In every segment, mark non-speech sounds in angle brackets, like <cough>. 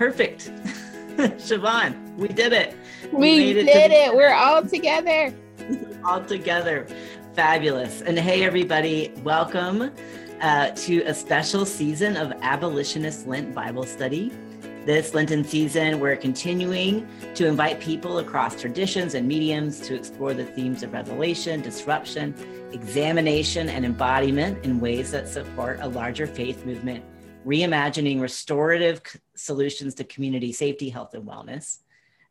perfect. <laughs> Siobhan, we did it. We, we did it. it. We're all together. <laughs> all together. Fabulous. And hey, everybody, welcome uh, to a special season of Abolitionist Lent Bible Study. This Lenten season, we're continuing to invite people across traditions and mediums to explore the themes of revelation, disruption, examination, and embodiment in ways that support a larger faith movement, reimagining restorative solutions to community safety, health, and wellness.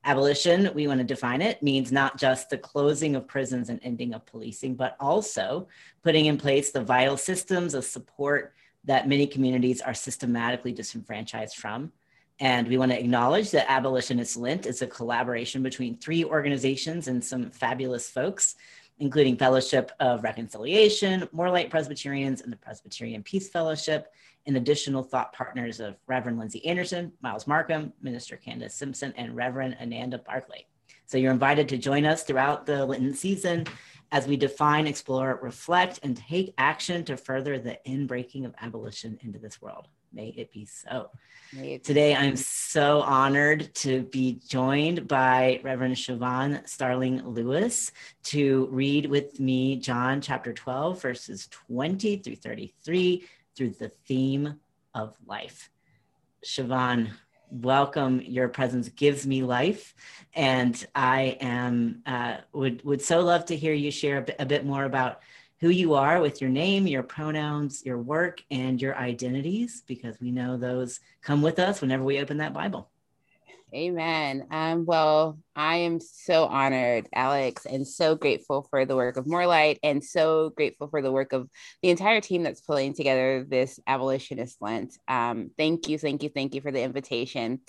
Abolition, we want to define it, means not just the closing of prisons and ending of policing, but also putting in place the vital systems of support that many communities are systematically disenfranchised from. And we want to acknowledge that Abolitionist Lent is a collaboration between three organizations and some fabulous folks, including Fellowship of Reconciliation, More Light Presbyterians, and the Presbyterian Peace Fellowship, and additional thought partners of Reverend Lindsay Anderson, Miles Markham, Minister Candace Simpson, and Reverend Ananda Barclay. So you're invited to join us throughout the Lenten season as we define, explore, reflect, and take action to further the inbreaking of abolition into this world. May it be so. Today, I'm so honored to be joined by Reverend Siobhan Starling Lewis to read with me John chapter 12, verses 20 through 33 through the theme of life. Siobhan, welcome. Your presence gives me life. And I am, uh, would, would so love to hear you share a bit, a bit more about who you are with your name, your pronouns, your work, and your identities, because we know those come with us whenever we open that Bible. Amen. Um, well, I am so honored, Alex, and so grateful for the work of More Light and so grateful for the work of the entire team that's pulling together this abolitionist Lent. Um, thank you, thank you, thank you for the invitation.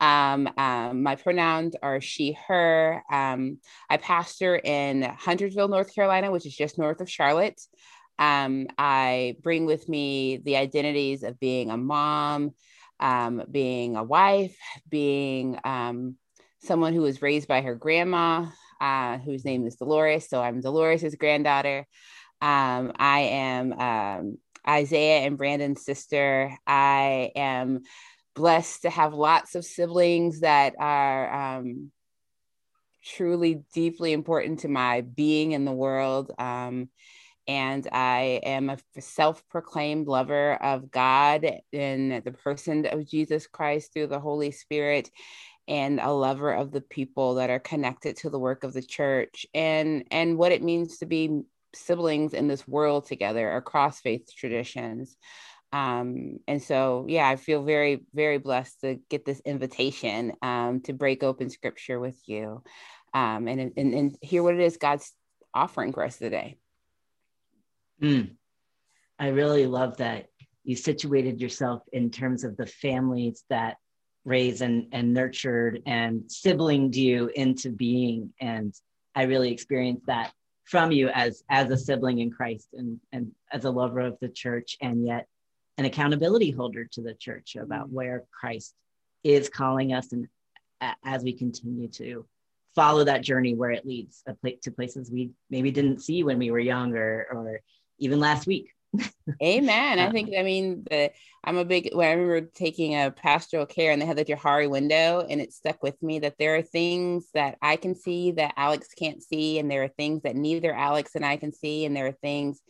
Um, um, my pronouns are she, her. Um, I pastor in Huntersville, North Carolina, which is just north of Charlotte. Um, I bring with me the identities of being a mom, um, being a wife, being um, someone who was raised by her grandma, uh, whose name is Dolores. So I'm Dolores's granddaughter. Um, I am um, Isaiah and Brandon's sister. I am blessed to have lots of siblings that are um, truly deeply important to my being in the world. Um, and I am a self proclaimed lover of God in the person of Jesus Christ through the Holy Spirit and a lover of the people that are connected to the work of the church and and what it means to be siblings in this world together across faith traditions. Um, and so yeah i feel very very blessed to get this invitation um, to break open scripture with you um, and, and and hear what it is god's offering for us today Mm. I really love that you situated yourself in terms of the families that raised and, and nurtured and siblinged you into being. And I really experienced that from you as as a sibling in Christ and, and as a lover of the church and yet an accountability holder to the church about where Christ is calling us and as we continue to follow that journey where it leads to places we maybe didn't see when we were younger or even last week. Amen. I um, think, I mean, the, I'm a big, when I remember taking a pastoral care and they had the Johari window and it stuck with me that there are things that I can see that Alex can't see. And there are things that neither Alex and I can see. And there are things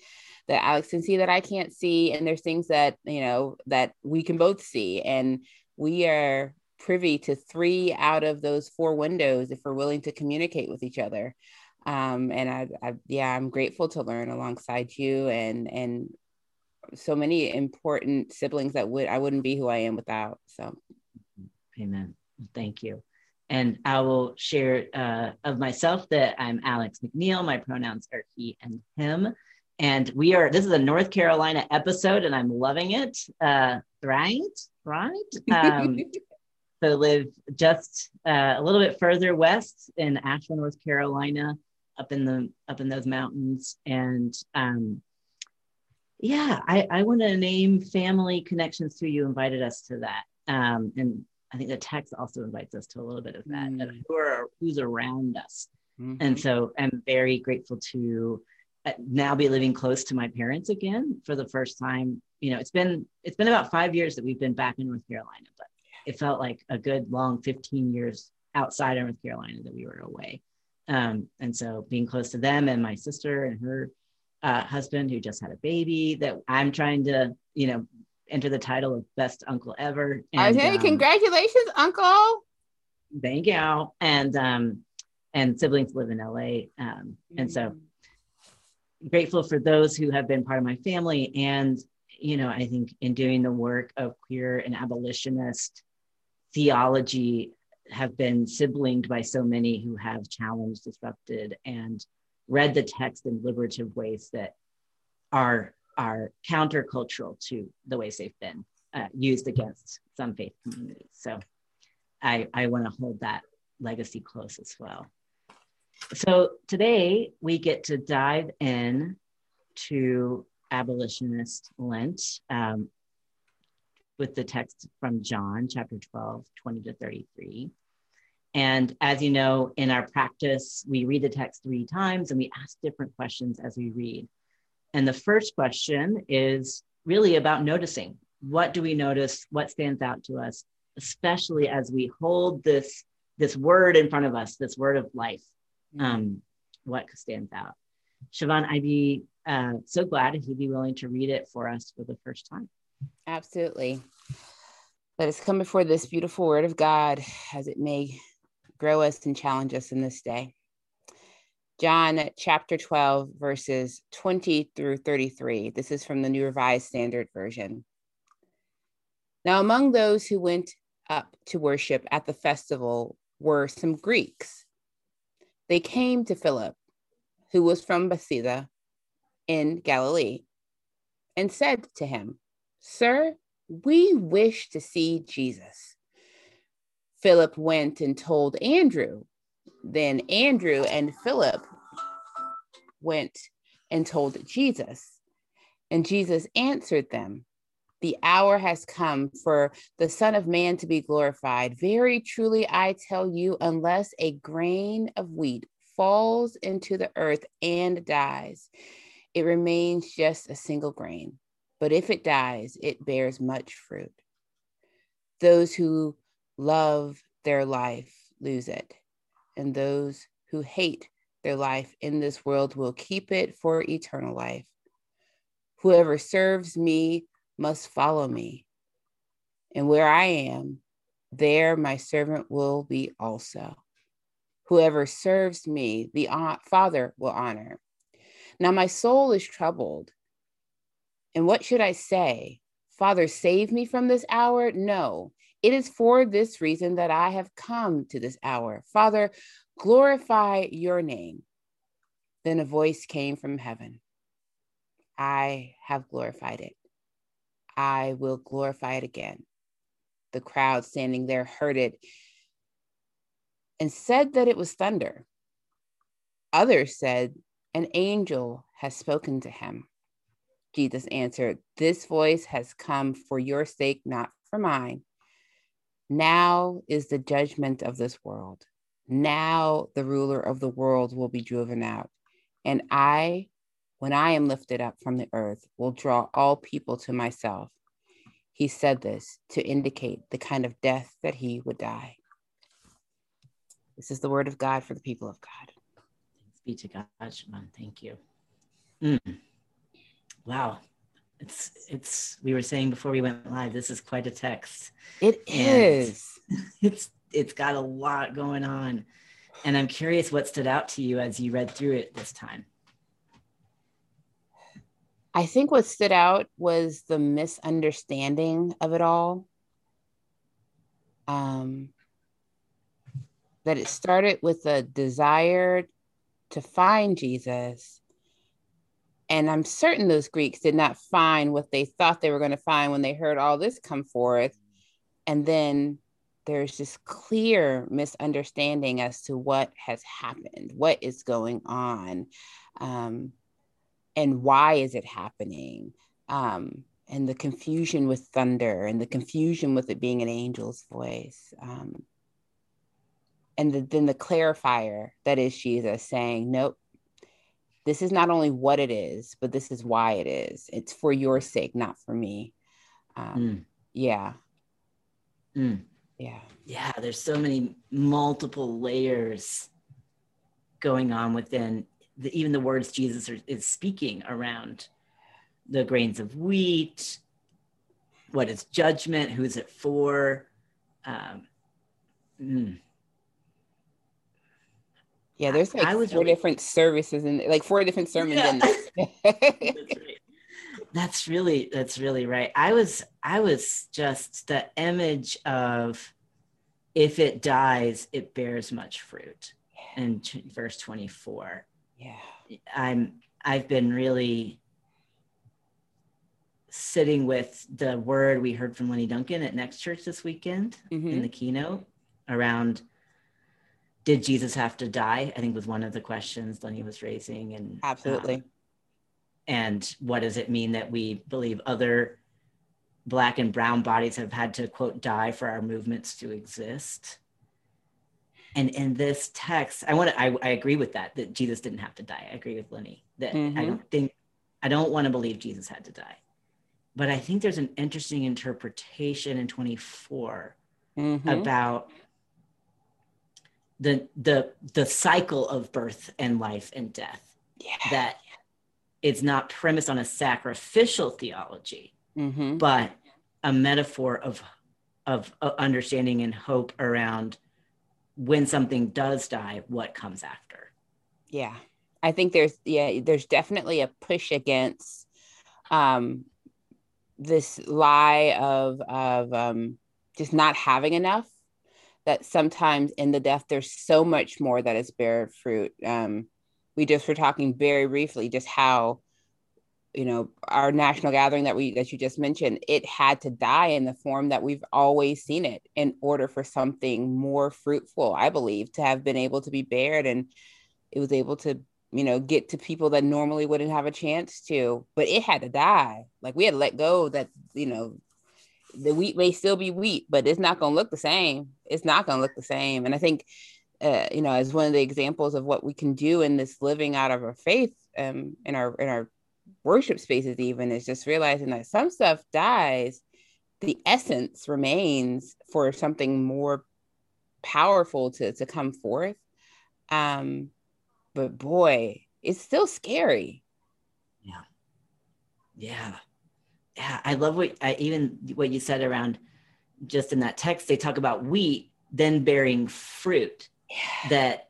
that Alex can see that I can't see. And there's things that, you know, that we can both see. And we are privy to three out of those four windows if we're willing to communicate with each other um, and I, I, yeah, I'm grateful to learn alongside you and and so many important siblings that would I wouldn't be who I am without. So, amen. Thank you. And I will share uh, of myself that I'm Alex McNeil. My pronouns are he and him. And we are, this is a North Carolina episode, and I'm loving it. Uh, right? Right? Um, <laughs> so live just uh, a little bit further west in Asheville, North Carolina up in the up in those mountains and um yeah i i want to name family connections to you invited us to that um and i think the text also invites us to a little bit of that mm. who are who's around us mm-hmm. and so i'm very grateful to uh, now be living close to my parents again for the first time you know it's been it's been about five years that we've been back in north carolina but it felt like a good long 15 years outside of North Carolina that we were away. Um, and so being close to them and my sister and her uh, husband who just had a baby that I'm trying to, you know, enter the title of best uncle ever. And, okay, um, congratulations, uncle. Thank you. And um, and siblings live in LA. Um, and so grateful for those who have been part of my family. And, you know, I think in doing the work of queer and abolitionist theology have been siblinged by so many who have challenged, disrupted, and read the text in liberative ways that are are countercultural to the ways they've been uh, used against some faith communities. So I, I want to hold that legacy close as well. So today we get to dive in to abolitionist Lent um, with the text from John chapter 12, 20 to 33. And as you know, in our practice, we read the text three times and we ask different questions as we read. And the first question is really about noticing. What do we notice? What stands out to us, especially as we hold this, this word in front of us, this word of life? Mm-hmm. Um, what stands out? Siobhan, I'd be uh, so glad if you'd be willing to read it for us for the first time. Absolutely. Let us come before this beautiful word of God as it may grow us and challenge us in this day. John chapter 12, verses 20 through 33. This is from the New Revised Standard Version. Now, among those who went up to worship at the festival were some Greeks. They came to Philip, who was from Bethsaida in Galilee, and said to him, Sir, we wish to see Jesus. Philip went and told Andrew. Then Andrew and Philip went and told Jesus. And Jesus answered them, The hour has come for the Son of Man to be glorified. Very truly, I tell you, unless a grain of wheat falls into the earth and dies, it remains just a single grain. But if it dies, it bears much fruit. Those who love their life lose it, and those who hate their life in this world will keep it for eternal life. Whoever serves me must follow me, and where I am, there my servant will be also. Whoever serves me, the Father will honor. Now my soul is troubled. And what should I say? Father, save me from this hour? No, it is for this reason that I have come to this hour. Father, glorify your name. Then a voice came from heaven I have glorified it. I will glorify it again. The crowd standing there heard it and said that it was thunder. Others said, An angel has spoken to him. Jesus answered, This voice has come for your sake, not for mine. Now is the judgment of this world. Now the ruler of the world will be driven out. And I, when I am lifted up from the earth, will draw all people to myself. He said this to indicate the kind of death that he would die. This is the word of God for the people of God. Thanks be to God, Siobhan. Thank you. Mm. Wow. It's it's we were saying before we went live this is quite a text. It is. <laughs> it's it's got a lot going on. And i'm curious what stood out to you as you read through it this time. I think what stood out was the misunderstanding of it all. Um that it started with a desire to find jesus and I'm certain those Greeks did not find what they thought they were going to find when they heard all this come forth. And then there's this clear misunderstanding as to what has happened, what is going on, um, and why is it happening. Um, and the confusion with thunder and the confusion with it being an angel's voice. Um, and the, then the clarifier that is Jesus saying, Nope, this is not only what it is, but this is why it is. It's for your sake, not for me. Um, mm. Yeah. Mm. Yeah. Yeah, there's so many multiple layers going on within the, even the words Jesus are, is speaking around the grains of wheat, what is judgment, who is it for? Um, mm. Yeah, there's like I was four really, different services and like four different sermons yeah. in that's, <laughs> right. that's really that's really right. I was I was just the image of if it dies, it bears much fruit. Yeah. In t- verse 24. Yeah. I'm I've been really sitting with the word we heard from Lenny Duncan at Next Church this weekend mm-hmm. in the keynote around did Jesus have to die? I think was one of the questions Lenny was raising. And absolutely. Um, and what does it mean that we believe other black and brown bodies have had to quote die for our movements to exist? And in this text, I want to I, I agree with that, that Jesus didn't have to die. I agree with Lenny that mm-hmm. I don't think I don't want to believe Jesus had to die. But I think there's an interesting interpretation in 24 mm-hmm. about the the the cycle of birth and life and death yeah. that it's not premised on a sacrificial theology mm-hmm. but a metaphor of of understanding and hope around when something does die what comes after yeah i think there's yeah there's definitely a push against um this lie of of um just not having enough that sometimes in the death there's so much more that is bear fruit. Um, we just were talking very briefly just how you know our national gathering that we that you just mentioned it had to die in the form that we've always seen it in order for something more fruitful i believe to have been able to be bared and it was able to you know get to people that normally wouldn't have a chance to but it had to die like we had to let go that you know the wheat may still be wheat, but it's not going to look the same. It's not going to look the same. And I think, uh, you know, as one of the examples of what we can do in this living out of our faith, um, in our in our worship spaces, even is just realizing that some stuff dies, the essence remains for something more powerful to to come forth. Um, but boy, it's still scary. Yeah. Yeah yeah, I love what I, even what you said around just in that text. They talk about wheat then bearing fruit. Yeah. That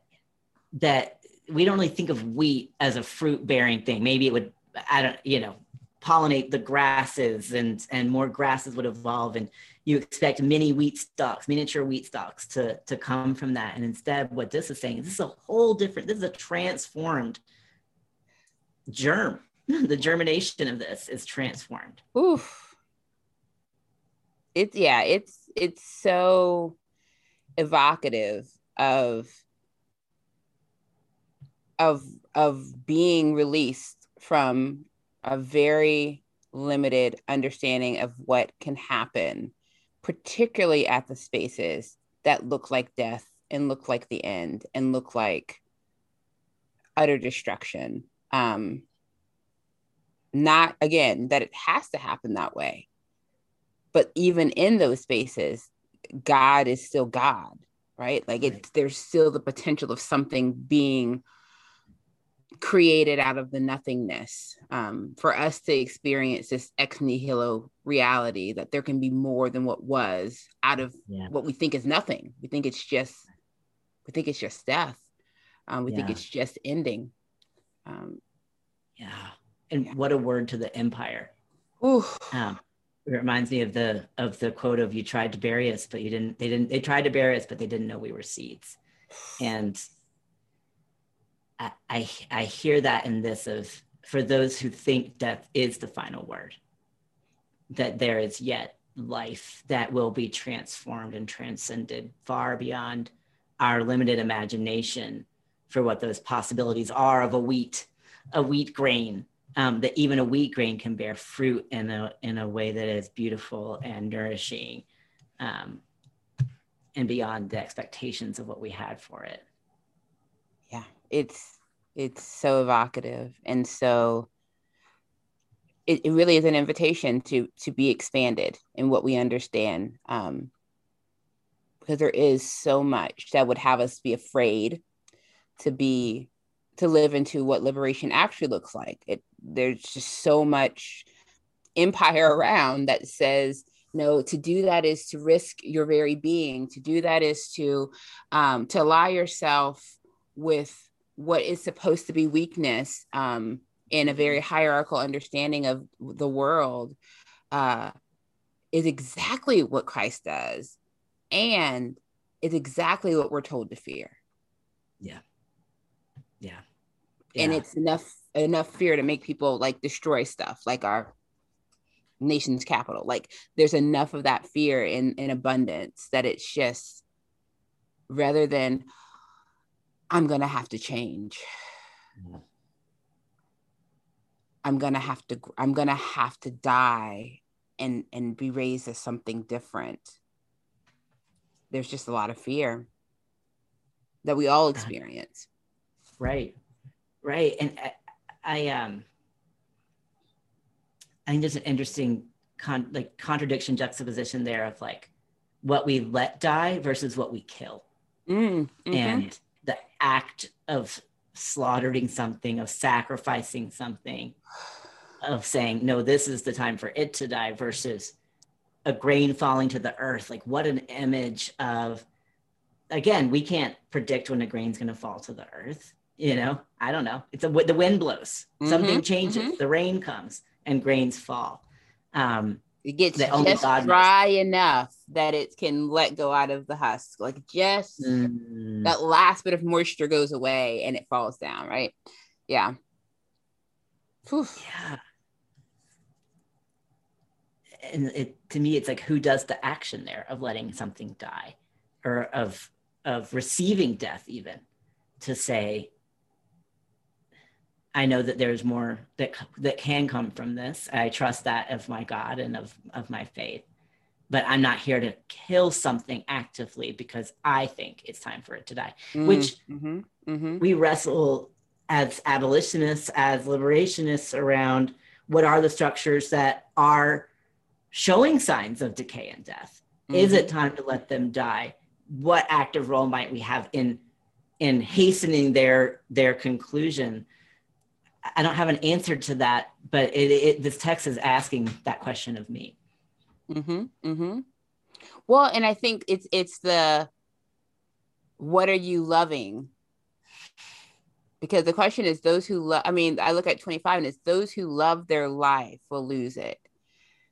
that we don't really think of wheat as a fruit bearing thing. Maybe it would, I don't, you know, pollinate the grasses and and more grasses would evolve and you expect mini wheat stalks miniature wheat stalks to to come from that and instead what this is saying is this is a whole different this is a transformed germ the germination of this is transformed. Oof. It's yeah, it's it's so evocative of of of being released from a very limited understanding of what can happen, particularly at the spaces that look like death and look like the end and look like utter destruction. Um, not again that it has to happen that way but even in those spaces god is still god right like right. it's there's still the potential of something being created out of the nothingness um, for us to experience this ex nihilo reality that there can be more than what was out of yeah. what we think is nothing we think it's just we think it's just death um, we yeah. think it's just ending um, yeah and yeah. what a word to the empire. Um, it reminds me of the of the quote of "You tried to bury us, but you didn't. They didn't. They tried to bury us, but they didn't know we were seeds." And I, I, I hear that in this of for those who think death is the final word, that there is yet life that will be transformed and transcended far beyond our limited imagination for what those possibilities are of a wheat, a wheat grain um, that even a wheat grain can bear fruit in a in a way that is beautiful and nourishing, um, and beyond the expectations of what we had for it. Yeah, it's it's so evocative and so. It, it really is an invitation to to be expanded in what we understand um, because there is so much that would have us be afraid to be to live into what liberation actually looks like. It there's just so much empire <laughs> around that says no to do that is to risk your very being. To do that is to um, to lie yourself with what is supposed to be weakness um, in a very hierarchical understanding of the world uh, is exactly what christ does. And is exactly what we're told to fear. Yeah, yeah. and it's enough enough fear to make people like destroy stuff like our nation's capital. Like there's enough of that fear in, in abundance that it's just rather than I'm gonna have to change. Mm-hmm. I'm gonna have to I'm gonna have to die and and be raised as something different. There's just a lot of fear that we all <laughs> experience. Right. Right. And I, I um I think there's an interesting con- like contradiction juxtaposition there of like what we let die versus what we kill. Mm, mm-hmm. And the act of slaughtering something, of sacrificing something, of saying, no, this is the time for it to die versus a grain falling to the earth. Like, what an image of, again, we can't predict when a grain's going to fall to the earth. You know, I don't know. It's a, the wind blows, mm-hmm, something changes, mm-hmm. the rain comes and grains fall. Um, it gets just dry enough that it can let go out of the husk. Like just mm. that last bit of moisture goes away and it falls down, right? Yeah. Whew. Yeah. And it to me, it's like who does the action there of letting something die, or of of receiving death, even to say, I know that there's more that that can come from this. I trust that of my God and of of my faith. But I'm not here to kill something actively because I think it's time for it to die. Mm, which mm-hmm, mm-hmm. we wrestle as abolitionists, as liberationists around what are the structures that are showing signs of decay and death. Mm-hmm. Is it time to let them die? What active role might we have in in hastening their their conclusion? I don't have an answer to that, but it, it this text is asking that question of me. Mm-hmm. Mm-hmm. Well, and I think it's it's the what are you loving? Because the question is those who love I mean, I look at 25 and it's those who love their life will lose it.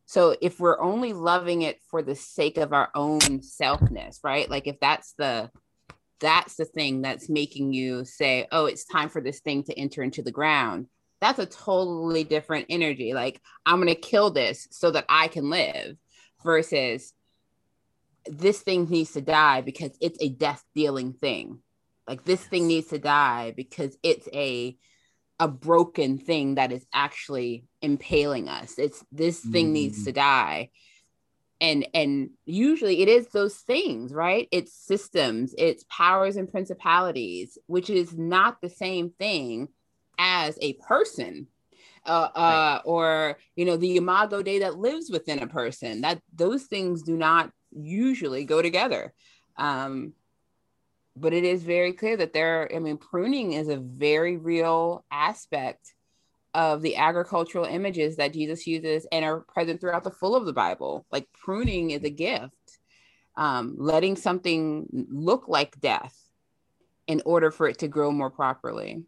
So if we're only loving it for the sake of our own selfness, right? Like if that's the that's the thing that's making you say, oh, it's time for this thing to enter into the ground. That's a totally different energy. Like, I'm going to kill this so that I can live versus this thing needs to die because it's a death dealing thing. Like, this yes. thing needs to die because it's a a broken thing that is actually impaling us. It's this thing mm. needs to die and and usually it is those things right? It's systems it's powers and principalities which is not the same thing as a person uh, uh, or you know the imago dei that lives within a person that those things do not usually go together. Um, but it is very clear that there i mean pruning is a very real aspect of the agricultural images that Jesus uses and are present throughout the full of the Bible. Like pruning is a gift, um, letting something look like death in order for it to grow more properly.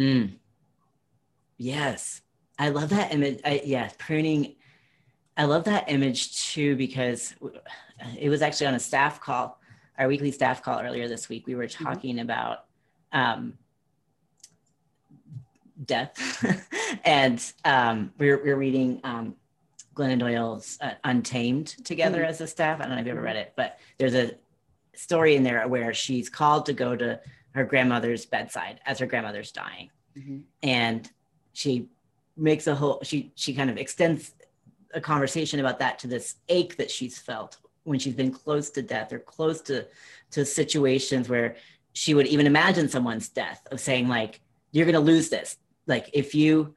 Mm. Yes, I love that image. I, yeah, pruning. I love that image too because it was actually on a staff call, our weekly staff call earlier this week. We were mm-hmm. talking mm-hmm. about um, death. <laughs> and um, we're, we're reading um, Glennon Doyle's uh, Untamed together mm-hmm. as a staff. I don't know if you've ever read it, but there's a story in there where she's called to go to her grandmother's bedside as her grandmother's dying. Mm-hmm. And she makes a whole, she, she kind of extends a conversation about that to this ache that she's felt when she's been close to death or close to, to situations where she would even imagine someone's death of saying like, you're going to lose this like if you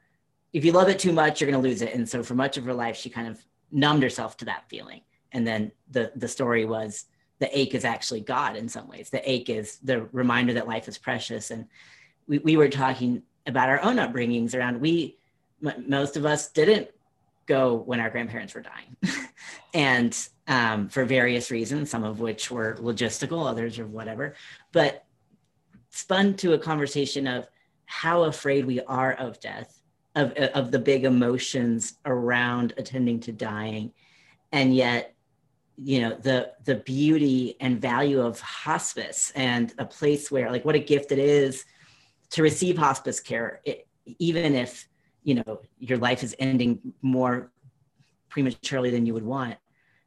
if you love it too much you're going to lose it and so for much of her life she kind of numbed herself to that feeling and then the the story was the ache is actually God in some ways. The ache is the reminder that life is precious. And we, we were talking about our own upbringings around we, m- most of us didn't go when our grandparents were dying. <laughs> and um, for various reasons, some of which were logistical, others or whatever. But spun to a conversation of how afraid we are of death, of, of the big emotions around attending to dying. And yet, you know, the the beauty and value of hospice and a place where like what a gift it is to receive hospice care, it, even if you know your life is ending more prematurely than you would want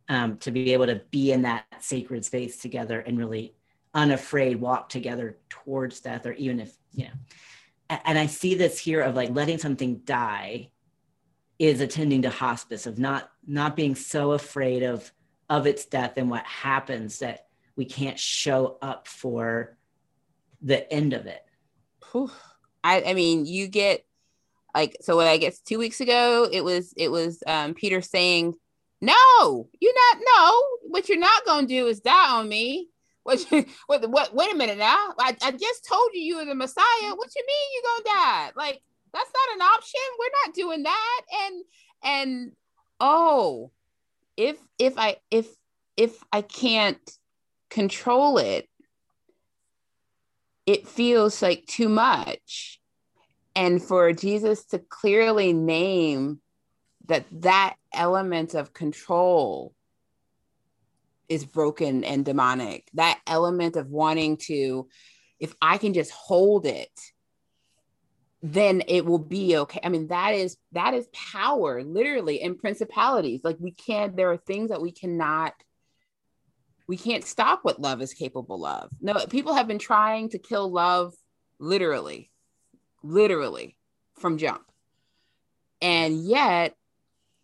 um, to be able to be in that sacred space together and really unafraid walk together towards death or even if you know and i see this here of like letting something die is attending to hospice of not not being so afraid of of its death and what happens that we can't show up for the end of it. I, I mean you get like so i guess two weeks ago it was it was um peter saying no you're not no what you're not gonna do is die on me what, what, what wait a minute now. I, I just told you you were the messiah. Mm-hmm. What you mean you gonna die? Like that's not an option. We're not doing that. And and oh if if i if if i can't control it it feels like too much. And for Jesus to clearly name that that element of control is broken and demonic, that element of wanting to, if I can just hold it, then it will be okay. I mean, that is that is power, literally, and principalities. Like we can't, there are things that we cannot we can't stop what love is capable of. No, people have been trying to kill love literally literally from jump. And yet,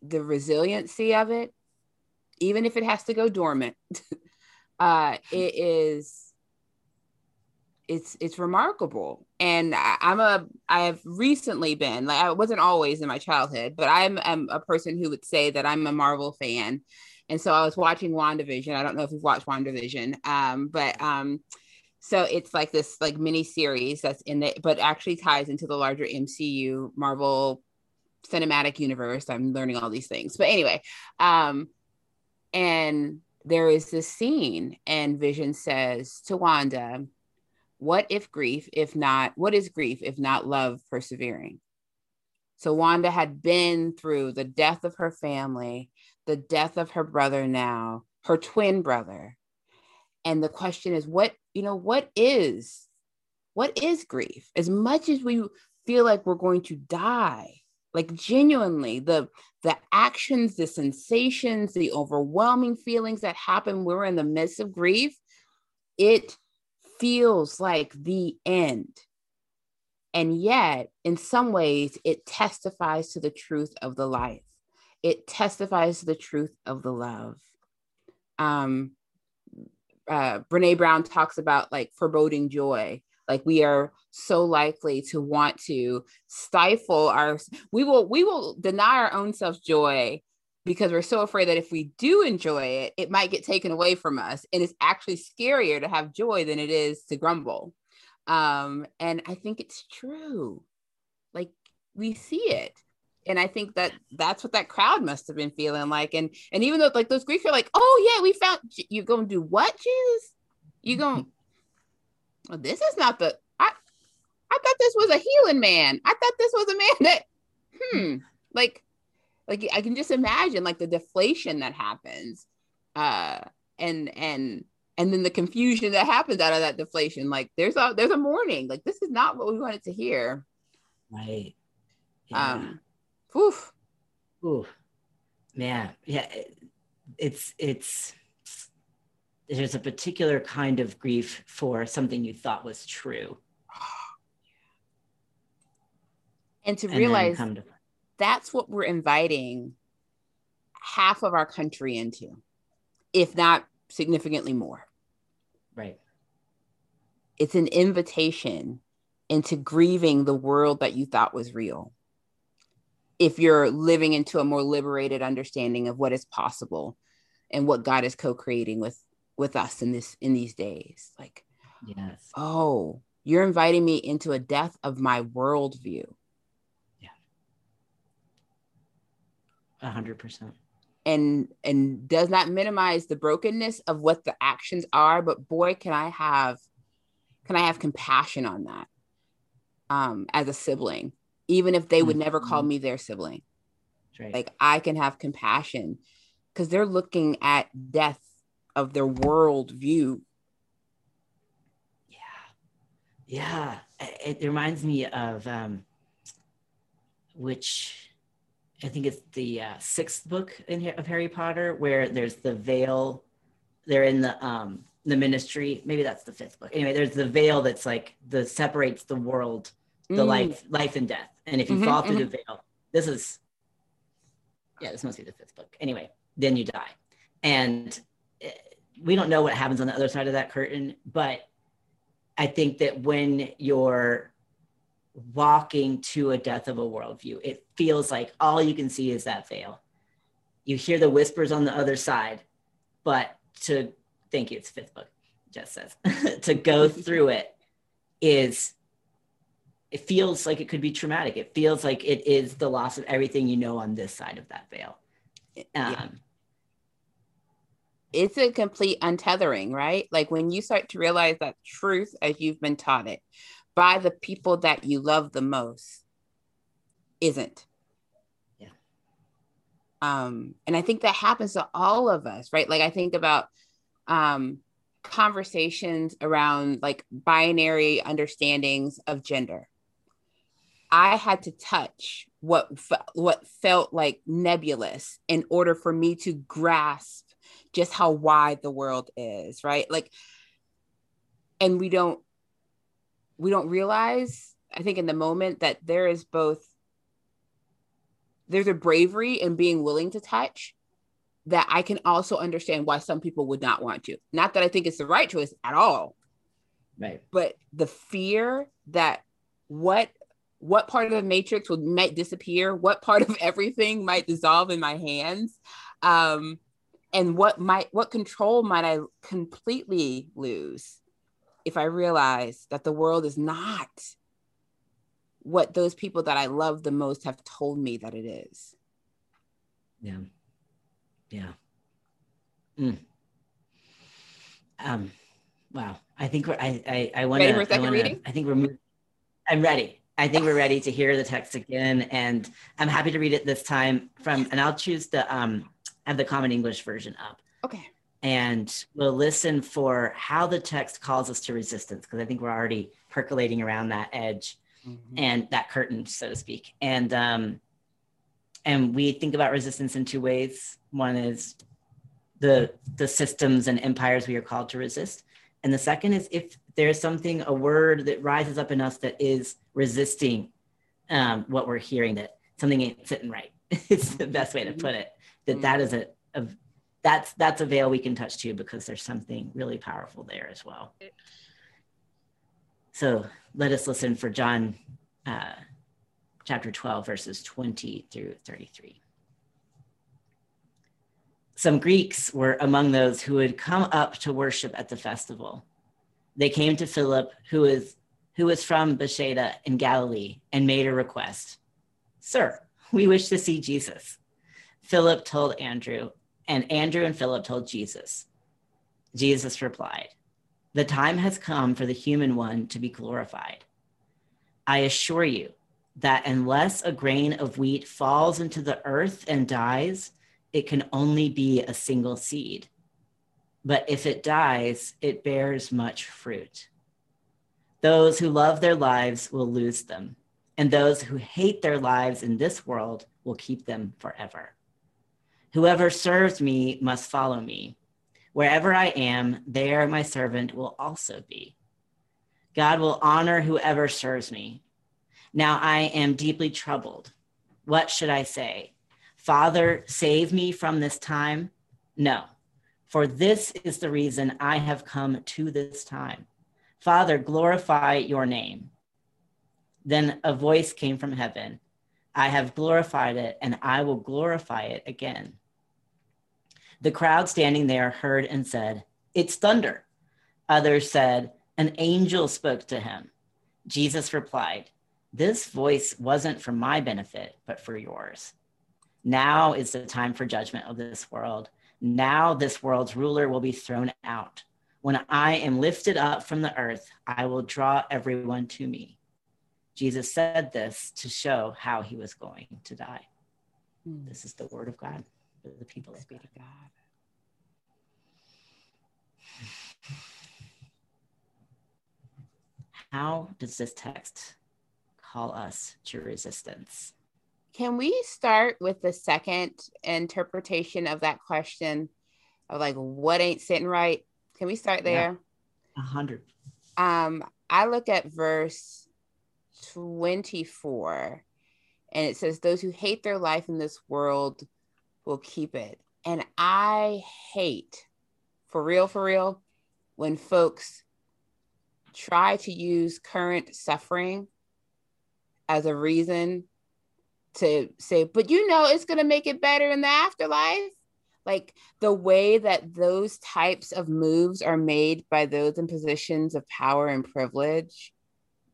the resiliency of it, even if it has to go dormant, <laughs> uh, it is it's it's remarkable and I, am a i've recently been like i wasn't always in my childhood but i'm, I'm a person who would say that i'm a marvel fan and so i was watching wandavision i don't know if you've watched wandavision um, but um, so it's like this like mini series that's in it, but actually ties into the larger MCU Marvel cinematic universe. I'm learning all these things. But anyway, um, and there is this scene, and Vision says to Wanda, What if grief, if not, what is grief, if not love persevering? So Wanda had been through the death of her family, the death of her brother now, her twin brother. And the question is, what you know what is what is grief as much as we feel like we're going to die like genuinely the the actions the sensations the overwhelming feelings that happen we're in the midst of grief it feels like the end. And yet in some ways it testifies to the truth of the life. It testifies to the truth of the love. Um uh, Brene Brown talks about like foreboding joy. Like we are so likely to want to stifle our, we will, we will deny our own self joy because we're so afraid that if we do enjoy it, it might get taken away from us. And it's actually scarier to have joy than it is to grumble. Um, and I think it's true. Like we see it and I think that that's what that crowd must have been feeling like. And and even though like those Greeks are like, oh yeah, we found you're gonna do what, Jesus? You gonna well, this is not the I I thought this was a healing man. I thought this was a man that hmm like like I can just imagine like the deflation that happens. Uh and and and then the confusion that happens out of that deflation. Like there's a there's a mourning. Like this is not what we wanted to hear. Right. Yeah. Um Oof. Oof. Man, yeah. It's it's there's a particular kind of grief for something you thought was true. And to and realize to- that's what we're inviting half of our country into, if not significantly more. Right. It's an invitation into grieving the world that you thought was real if you're living into a more liberated understanding of what is possible and what God is co-creating with with us in this in these days. Like, yes. Oh, you're inviting me into a death of my worldview. Yeah. A hundred percent. And and does not minimize the brokenness of what the actions are, but boy, can I have can I have compassion on that um as a sibling, even if they would never call mm-hmm. me their sibling. Right. Like I can have compassion because they're looking at death of their world view. Yeah. Yeah. It, it reminds me of um, which I think it's the uh, sixth book in of Harry Potter where there's the veil. They're in the um, the ministry. Maybe that's the fifth book. Anyway, there's the veil that's like the separates the world, the mm. life, life and death. And if you mm-hmm, fall through mm-hmm. the veil, this is yeah, this must be the fifth book. Anyway, then you die, and we don't know what happens on the other side of that curtain, but I think that when you're walking to a death of a worldview, it feels like all you can see is that veil. You hear the whispers on the other side, but to thank you, it's fifth book, Jess says, <laughs> to go <laughs> through it is it feels like it could be traumatic. It feels like it is the loss of everything you know on this side of that veil. Um, yeah it's a complete untethering, right? Like when you start to realize that truth as you've been taught it by the people that you love the most isn't. Yeah. Um, and I think that happens to all of us, right? Like I think about um conversations around like binary understandings of gender. I had to touch what what felt like nebulous in order for me to grasp just how wide the world is, right? Like, and we don't we don't realize, I think, in the moment that there is both there's a bravery in being willing to touch that I can also understand why some people would not want to. Not that I think it's the right choice at all. Right. But the fear that what what part of the matrix would might disappear, what part of <laughs> everything might dissolve in my hands. Um, and what might what control might i completely lose if i realize that the world is not what those people that i love the most have told me that it is. Yeah. Yeah. Mm. um wow. I think we're i i, I want to I, I think we're i'm ready. I think we're ready to hear the text again, and I'm happy to read it this time from, and I'll choose the um, have the Common English version up. Okay. And we'll listen for how the text calls us to resistance, because I think we're already percolating around that edge mm-hmm. and that curtain, so to speak. And um, and we think about resistance in two ways. One is the the systems and empires we are called to resist, and the second is if there's something, a word that rises up in us that is resisting um, what we're hearing, that something ain't sitting right. <laughs> it's the best way to put it that that is a, a that's that's a veil we can touch too because there's something really powerful there as well. So let us listen for john uh, chapter 12 verses 20 through 33 some greeks were among those who had come up to worship at the festival. They came to philip who is who was from bethsaida in galilee and made a request. Sir we wish to see jesus Philip told Andrew, and Andrew and Philip told Jesus. Jesus replied, The time has come for the human one to be glorified. I assure you that unless a grain of wheat falls into the earth and dies, it can only be a single seed. But if it dies, it bears much fruit. Those who love their lives will lose them, and those who hate their lives in this world will keep them forever. Whoever serves me must follow me. Wherever I am, there my servant will also be. God will honor whoever serves me. Now I am deeply troubled. What should I say? Father, save me from this time? No, for this is the reason I have come to this time. Father, glorify your name. Then a voice came from heaven I have glorified it, and I will glorify it again. The crowd standing there heard and said, It's thunder. Others said, An angel spoke to him. Jesus replied, This voice wasn't for my benefit, but for yours. Now is the time for judgment of this world. Now this world's ruler will be thrown out. When I am lifted up from the earth, I will draw everyone to me. Jesus said this to show how he was going to die. Mm. This is the word of God for the people of God. God. How does this text call us to resistance? Can we start with the second interpretation of that question of like what ain't sitting right? Can we start there? A yeah. hundred. Um, I look at verse 24 and it says, Those who hate their life in this world will keep it. And I hate, for real, for real, when folks try to use current suffering as a reason to say, but you know, it's going to make it better in the afterlife. Like the way that those types of moves are made by those in positions of power and privilege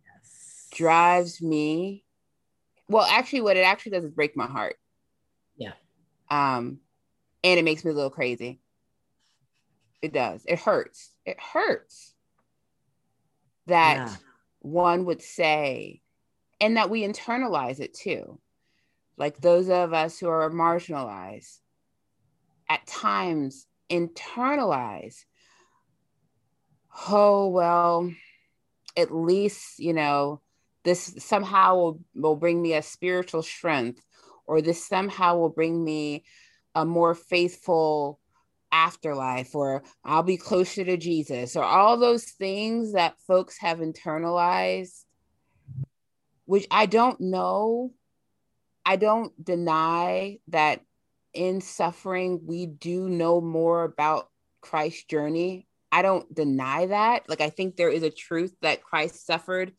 yes. drives me. Well, actually, what it actually does is break my heart. Um, and it makes me a little crazy. It does. It hurts. It hurts that yeah. one would say, and that we internalize it too. Like those of us who are marginalized at times internalize, oh, well, at least, you know, this somehow will, will bring me a spiritual strength, or this somehow will bring me a more faithful afterlife or I'll be closer to Jesus or all those things that folks have internalized, which I don't know. I don't deny that in suffering, we do know more about Christ's journey. I don't deny that. Like, I think there is a truth that Christ suffered,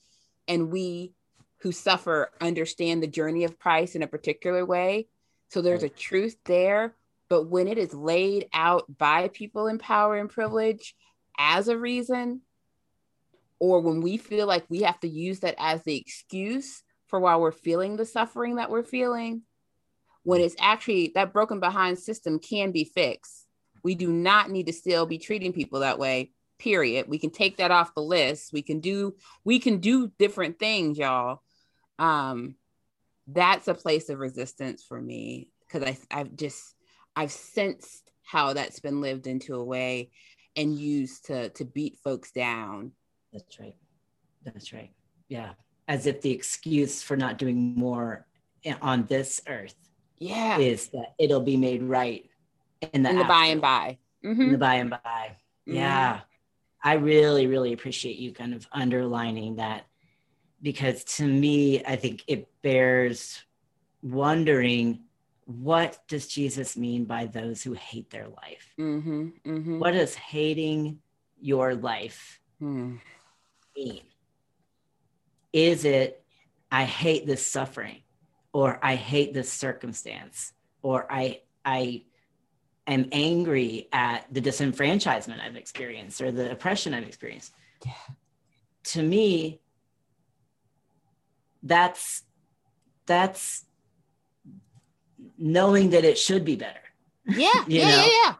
and we who suffer understand the journey of Christ in a particular way. So there's a truth there. But when it is laid out by people in power and privilege as a reason, or when we feel like we have to use that as the excuse for why we're feeling the suffering that we're feeling, when it's actually that broken behind system can be fixed. We do not need to still be treating people that way, period. We can take that off the list. We can do we can do different things, y'all. Um that's a place of resistance for me because I I've just I've sensed how that's been lived into a way and used to to beat folks down. That's right. That's right. Yeah. As if the excuse for not doing more on this earth yeah is that it'll be made right in the, in the by and by. Mm-hmm. In the by and by. Mm-hmm. Yeah. I really, really appreciate you kind of underlining that because to me, I think it bears wondering what does Jesus mean by those who hate their life? Mm-hmm, mm-hmm. What does hating your life mm. mean? Is it, I hate this suffering, or I hate this circumstance, or I, I am angry at the disenfranchisement I've experienced or the oppression I've experienced? Yeah. To me, that's that's knowing that it should be better. Yeah, <laughs> yeah, know? yeah, yeah.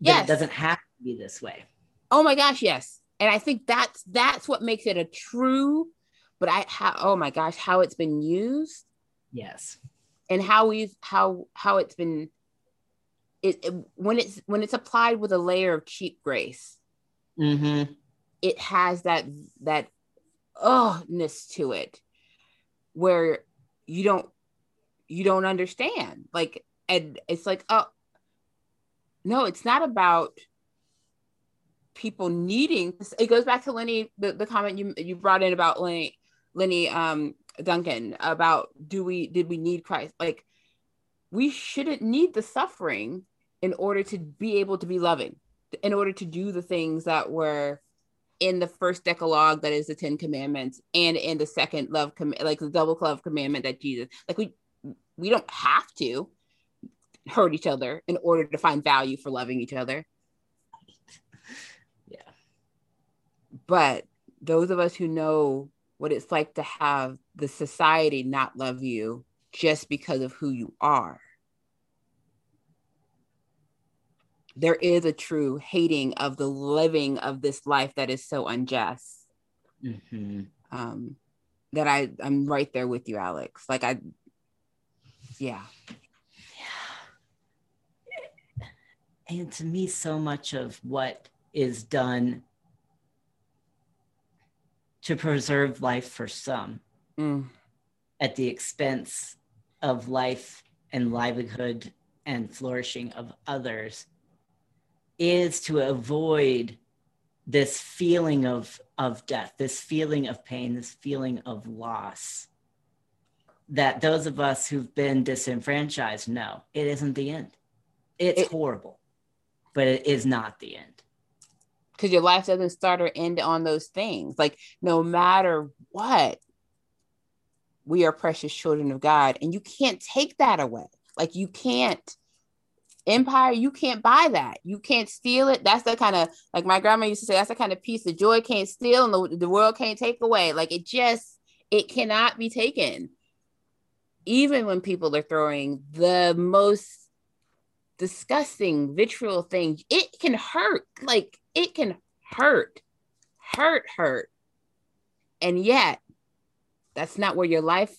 Yes. It doesn't have to be this way. Oh my gosh, yes. And I think that's that's what makes it a true, but I how oh my gosh, how it's been used. Yes. And how we've how how it's been it, it when it's when it's applied with a layer of cheap grace. Mm-hmm. It has that that oh-ness to it where you don't you don't understand. Like, and it's like, oh, no, it's not about people needing. It goes back to Lenny, the, the comment you you brought in about Lenny, Lenny um, Duncan about do we did we need Christ? Like, we shouldn't need the suffering in order to be able to be loving, in order to do the things that were in the first decalogue that is the Ten Commandments and in the second love com- like the double love commandment that Jesus like we we don't have to hurt each other in order to find value for loving each other. <laughs> yeah. But those of us who know what it's like to have the society not love you just because of who you are there is a true hating of the living of this life that is so unjust mm-hmm. um, that i i'm right there with you alex like i yeah yeah and to me so much of what is done to preserve life for some mm. at the expense of life and livelihood and flourishing of others is to avoid this feeling of of death this feeling of pain this feeling of loss that those of us who've been disenfranchised know. It isn't the end. It's it, horrible but it is not the end. Because your life doesn't start or end on those things. Like no matter what we are precious children of god and you can't take that away. Like you can't empire you can't buy that. You can't steal it. That's the kind of like my grandma used to say that's the kind of piece the joy can't steal and the, the world can't take away. Like it just it cannot be taken. Even when people are throwing the most disgusting vitriol things it can hurt. Like it can hurt hurt hurt. And yet that's not where your life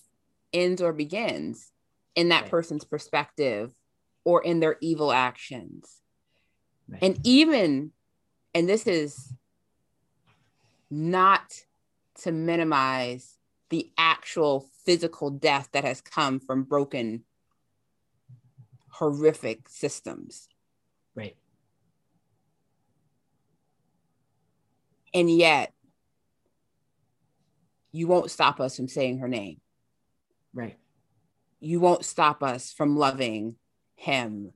ends or begins in that person's perspective or in their evil actions. Right. And even, and this is not to minimize the actual physical death that has come from broken, horrific systems. Right. And yet, you won't stop us from saying her name. Right. You won't stop us from loving him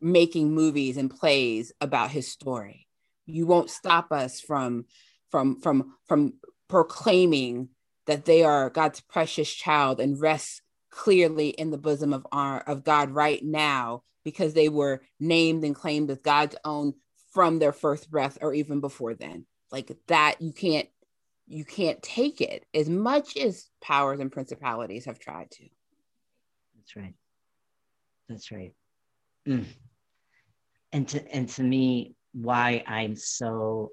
making movies and plays about his story. You won't stop us from from from from proclaiming that they are God's precious child and rest clearly in the bosom of our of God right now because they were named and claimed as God's own from their first breath or even before then. Like that you can't you can't take it as much as powers and principalities have tried to. That's right. That's right. Mm. And to and to me, why I'm so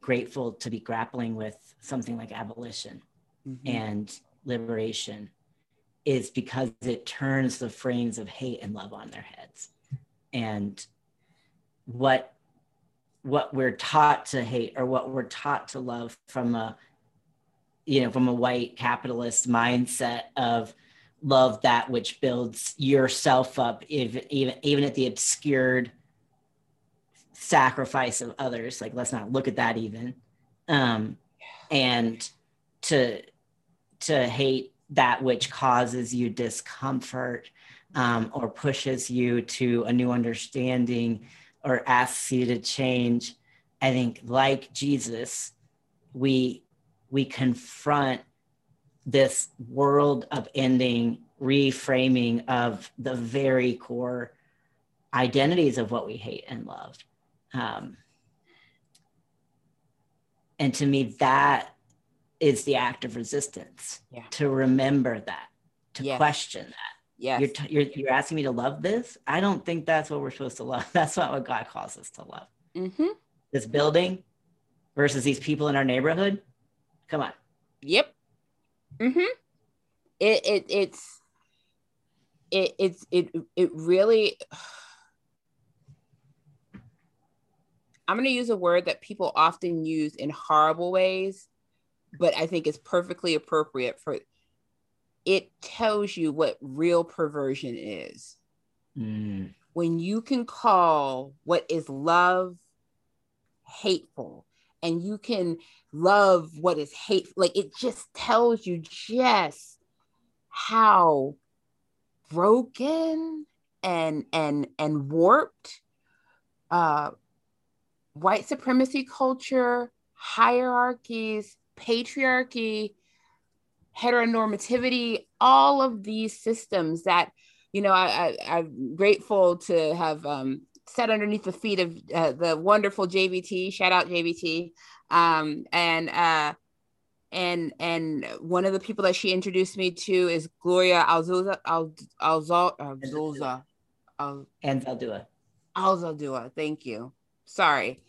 grateful to be grappling with something like abolition mm-hmm. and liberation is because it turns the frames of hate and love on their heads. And what what we're taught to hate or what we're taught to love from a you know from a white capitalist mindset of love that which builds yourself up even even even at the obscured sacrifice of others like let's not look at that even. Um and to to hate that which causes you discomfort um, or pushes you to a new understanding or asks you to change i think like jesus we we confront this world of ending reframing of the very core identities of what we hate and love um, and to me that is the act of resistance yeah. to remember that to yes. question that yeah you're, t- you're, you're asking me to love this i don't think that's what we're supposed to love <laughs> that's not what god calls us to love mm-hmm. this building versus these people in our neighborhood Come on. Yep. Mm-hmm. It it it's it it's it it really I'm going to use a word that people often use in horrible ways, but I think is perfectly appropriate for it tells you what real perversion is. Mm. When you can call what is love hateful and you can love what is hate like it just tells you just how broken and and and warped uh white supremacy culture hierarchies patriarchy heteronormativity all of these systems that you know I, I am grateful to have um sat underneath the feet of uh, the wonderful JBT. Shout out JBT. Um, and uh, and and one of the people that she introduced me to is Gloria Alzuza Al Alzal Alzuza and Zaldua. Alzaldua. Thank you. Sorry.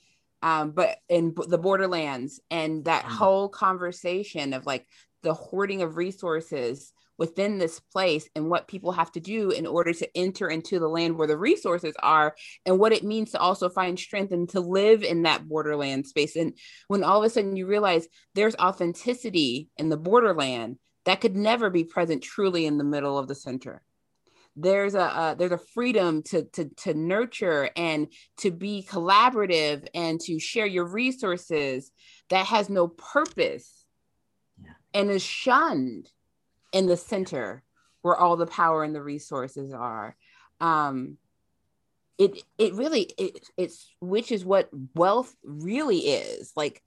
Um, but in the borderlands and that mm-hmm. whole conversation of like the hoarding of resources within this place and what people have to do in order to enter into the land where the resources are and what it means to also find strength and to live in that borderland space. And when all of a sudden you realize there's authenticity in the borderland that could never be present truly in the middle of the center. There's a uh, there's a freedom to to to nurture and to be collaborative and to share your resources that has no purpose yeah. and is shunned in the center where all the power and the resources are. Um it it really it it's which is what wealth really is. Like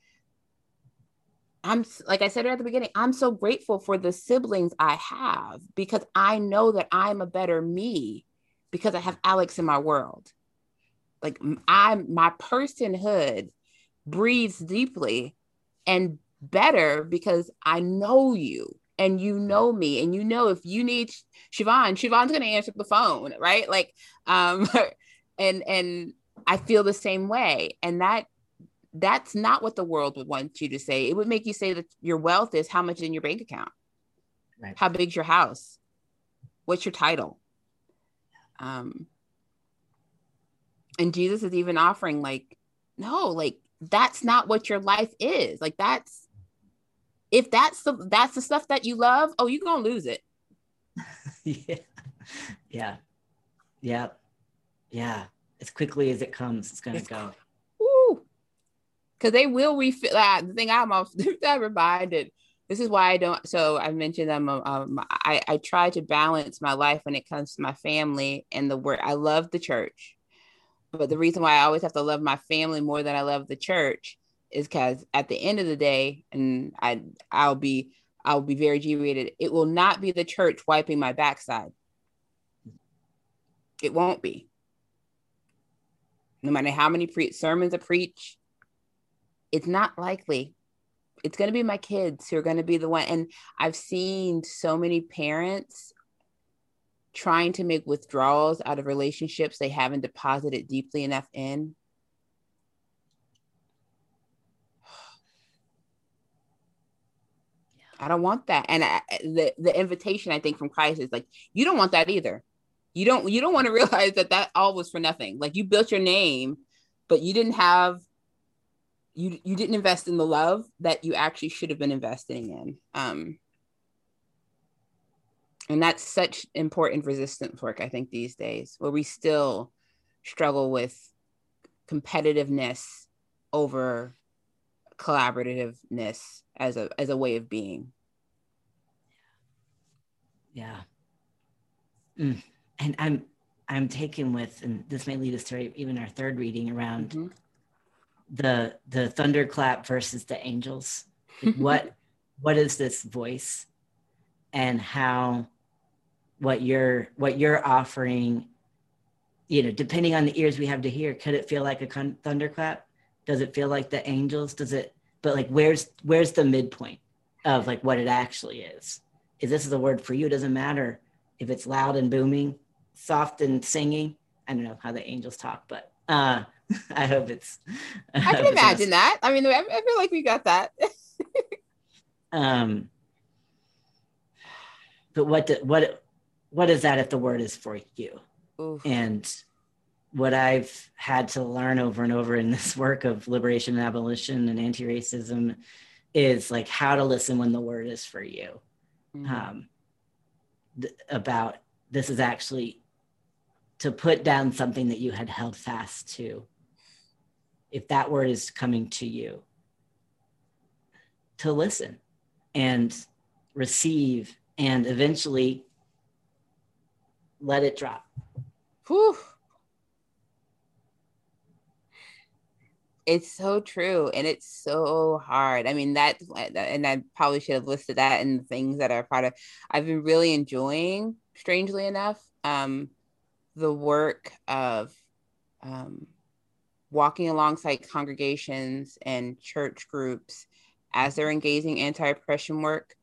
i'm like i said at the beginning i'm so grateful for the siblings i have because i know that i'm a better me because i have alex in my world. Like i'm my personhood breathes deeply and better because i know you and you know me and you know if you need Siobhan, Siobhan's gonna answer the phone, right? Like um <laughs> and and I feel the same way. And that that's not what the world would want you to say. It would make you say that your wealth is how much in your bank account. Right. How big's your house? What's your title? Um and Jesus is even offering like no, like that's not what your life is. Like that's if that's the that's the stuff that you love, oh, you're gonna lose it. <laughs> yeah. Yeah. Yeah. Yeah. As quickly as it comes, it's gonna it's, go. Woo. Cause they will refill that. The thing I'm off <laughs> reminded. This is why I don't. So I mentioned I'm. Um, I I try to balance my life when it comes to my family and the work. I love the church, but the reason why I always have to love my family more than I love the church is because at the end of the day, and I I'll be I'll be very G-rated. It will not be the church wiping my backside. It won't be. No matter how many pre- sermons I preach, it's not likely. It's going to be my kids who are going to be the one. And I've seen so many parents trying to make withdrawals out of relationships they haven't deposited deeply enough in I don't want that. And I, the the invitation I think from Christ is like, you don't want that either. You don't you don't want to <laughs> realize that that all was for nothing. Like you built your name, but you didn't have you you didn't invest in the love that you actually should have been investing in. Um, and that's such important resistance work I think these days, where we still struggle with competitiveness over collaborativeness as a as a way of being. Yeah. Mm. And I'm I'm taken with, and this may lead us to even our third reading around mm-hmm. the the thunderclap versus the angels. What <laughs> what is this voice, and how what you're what you're offering you know depending on the ears we have to hear could it feel like a con- thunderclap does it feel like the angels does it but like where's where's the midpoint of like what it actually is? Is this is a word for you it doesn't matter. If it's loud and booming soft and singing i don't know how the angels talk but uh <laughs> i hope it's i can imagine that. I mean i feel like we got that. <laughs> Um but what do, what what is that if the word is for you? Oof. and what I've had to learn over and over in this work of liberation and abolition and anti-racism is like how to listen when the word is for you. Mm-hmm. Um, th- about this is actually to put down something that you had held fast to. If that word is coming to you, to listen and receive and eventually let it drop. Whew. It's so true, and it's so hard. I mean that, and I probably should have listed that in the things that are part of. I've been really enjoying, strangely enough, um, the work of um, walking alongside congregations and church groups as they're engaging anti-oppression work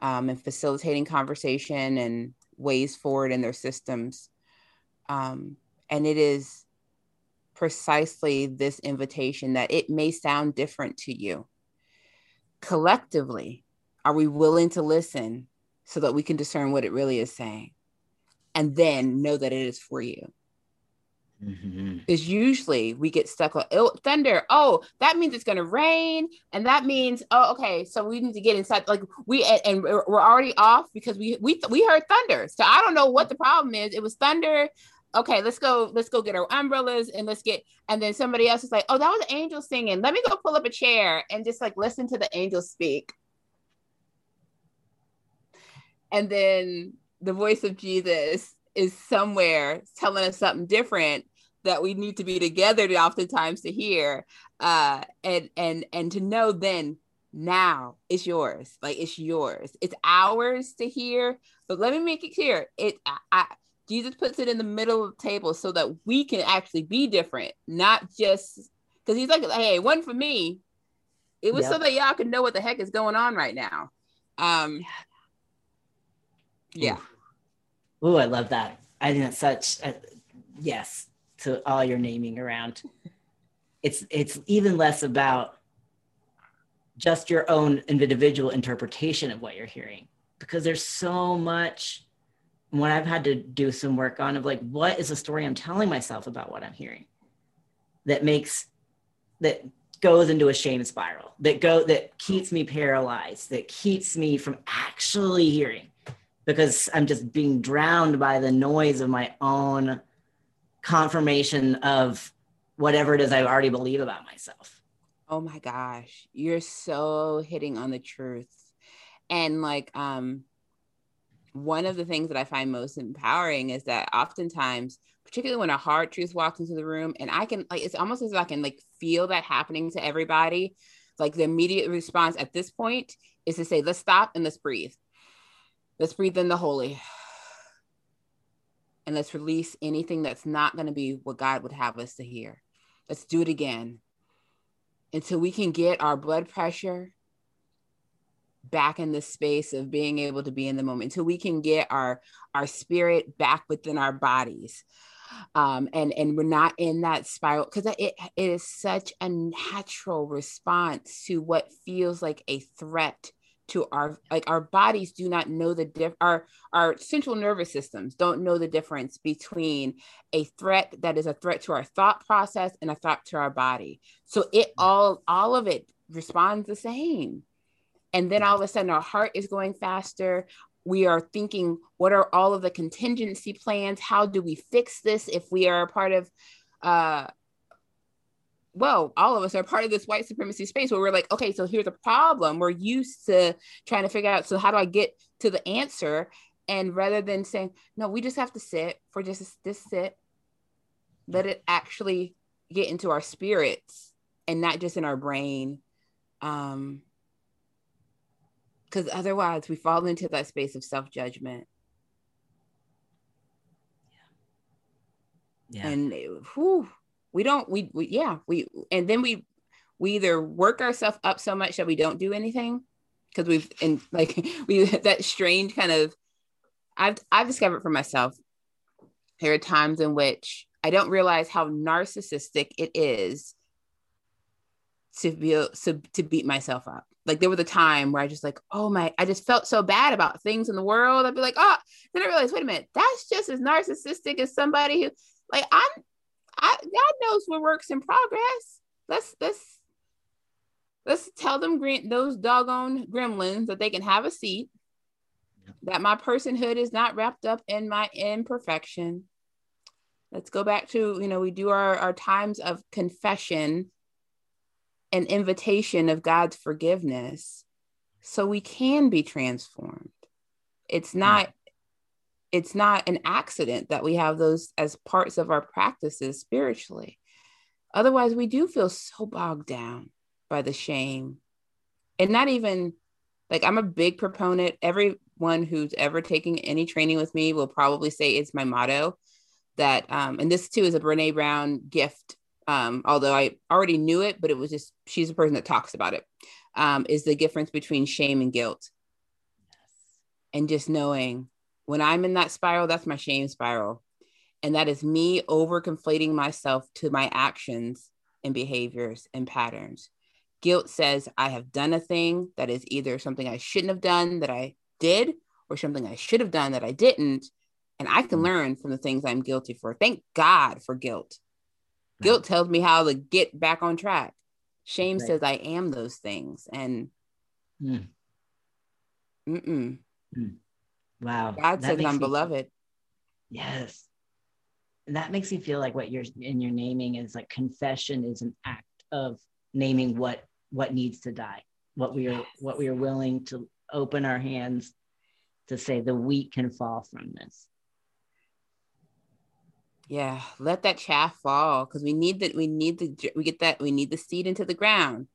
um, and facilitating conversation and ways forward in their systems um, and it is precisely this invitation that it may sound different to you collectively are we willing to listen so that we can discern what it really is saying and then know that it is for you Mm-hmm. Is usually we get stuck on oh, thunder. Oh, that means it's going to rain, and that means oh, okay. So we need to get inside. Like we and, and we're already off because we we we heard thunder. So I don't know what the problem is. It was thunder. Okay, let's go. Let's go get our umbrellas and let's get. And then somebody else is like, oh, that was an angel singing. Let me go pull up a chair and just like listen to the angels speak. And then the voice of Jesus is somewhere telling us something different that we need to be together to oftentimes to hear uh and and and to know then now it's yours like it's yours it's ours to hear but let me make it clear it I, I jesus puts it in the middle of the table so that we can actually be different not just because he's like hey one for me it was yep. so that y'all can know what the heck is going on right now um yeah Oh, I love that. I think that's such a yes to all your naming around. It's it's even less about just your own individual interpretation of what you're hearing because there's so much when I've had to do some work on of like what is the story I'm telling myself about what I'm hearing that makes that goes into a shame spiral that go that keeps me paralyzed that keeps me from actually hearing because I'm just being drowned by the noise of my own confirmation of whatever it is I already believe about myself. Oh my gosh, you're so hitting on the truth. And like um one of the things that I find most empowering is that oftentimes, particularly when a hard truth walks into the room, and I can like it's almost as if I can like feel that happening to everybody. Like the immediate response at this point is to say, let's stop and let's breathe Let's breathe in the holy. And let's release anything that's not going to be what God would have us to hear. Let's do it again until we can get our blood pressure back in the space of being able to be in the moment until we can get our our spirit back within our bodies. Um and and we're not in that spiral because it, it is such a natural response to what feels like a threat to our like our bodies do not know the diff our our central nervous systems don't know the difference between a threat that is a threat to our thought process and a threat to our body. So it all all of it responds the same and then all of a sudden our heart is going faster we are thinking what are all of the contingency plans how do we fix this if we are a part of uh well, all of us are part of this white supremacy space where we're like, okay, so here's a problem. We're used to trying to figure out, so how do I get to the answer? And rather than saying, no, we just have to sit for just this sit, let it actually get into our spirits and not just in our brain. Um, because otherwise we fall into that space of self-judgment. Yeah. And eh, whew, we don't we, we yeah we and then we we either work ourselves up so much that we don't do anything because we've and like <laughs> we that strange kind of I've I've discovered for myself there are times in which I don't realize how narcissistic it is to be to, to beat myself up. Like there was a time where I just like, oh my, I just felt so bad about things in the world. I'd be like, oh, then I realized, wait a minute, that's just as narcissistic as somebody who like I'm I, God knows what works in progress. Let's let's let's tell them green those doggone gremlins that they can have a seat. That my personhood is not wrapped up in my imperfection. Let's go back to you know we do our our times of confession and invitation of God's forgiveness, so we can be transformed. It's not it's not an accident that we have those as parts of our practices spiritually. Otherwise, we do feel so bogged down by the shame. And not even like I'm a big proponent. Everyone who's ever taken any training with me will probably say it's my motto. that um and this too is a Brene Brown gift um although I already knew it but it was just she's a person that talks about it um is the difference between shame and guilt and just knowing when I'm in that spiral that's my shame spiral and that is me over conflating myself to my actions and behaviors and patterns guilt says I have done a thing that is either something I shouldn't have done that I did or something I should have done that I didn't and I can mm. learn from the things I'm guilty for. Thank God for guilt. Guilt tells me how to get back on track. Shame right. says I am those things. And mm. Mm. wow. God that says I'm beloved. Yes. And that makes me feel like what you're in your naming is like confession is an act of naming what what needs to die, what we are what we are willing to open our hands to say the wheat can fall from this. Yeah, let that chaff fall because we need that. We need the we get that we need the seed into the ground.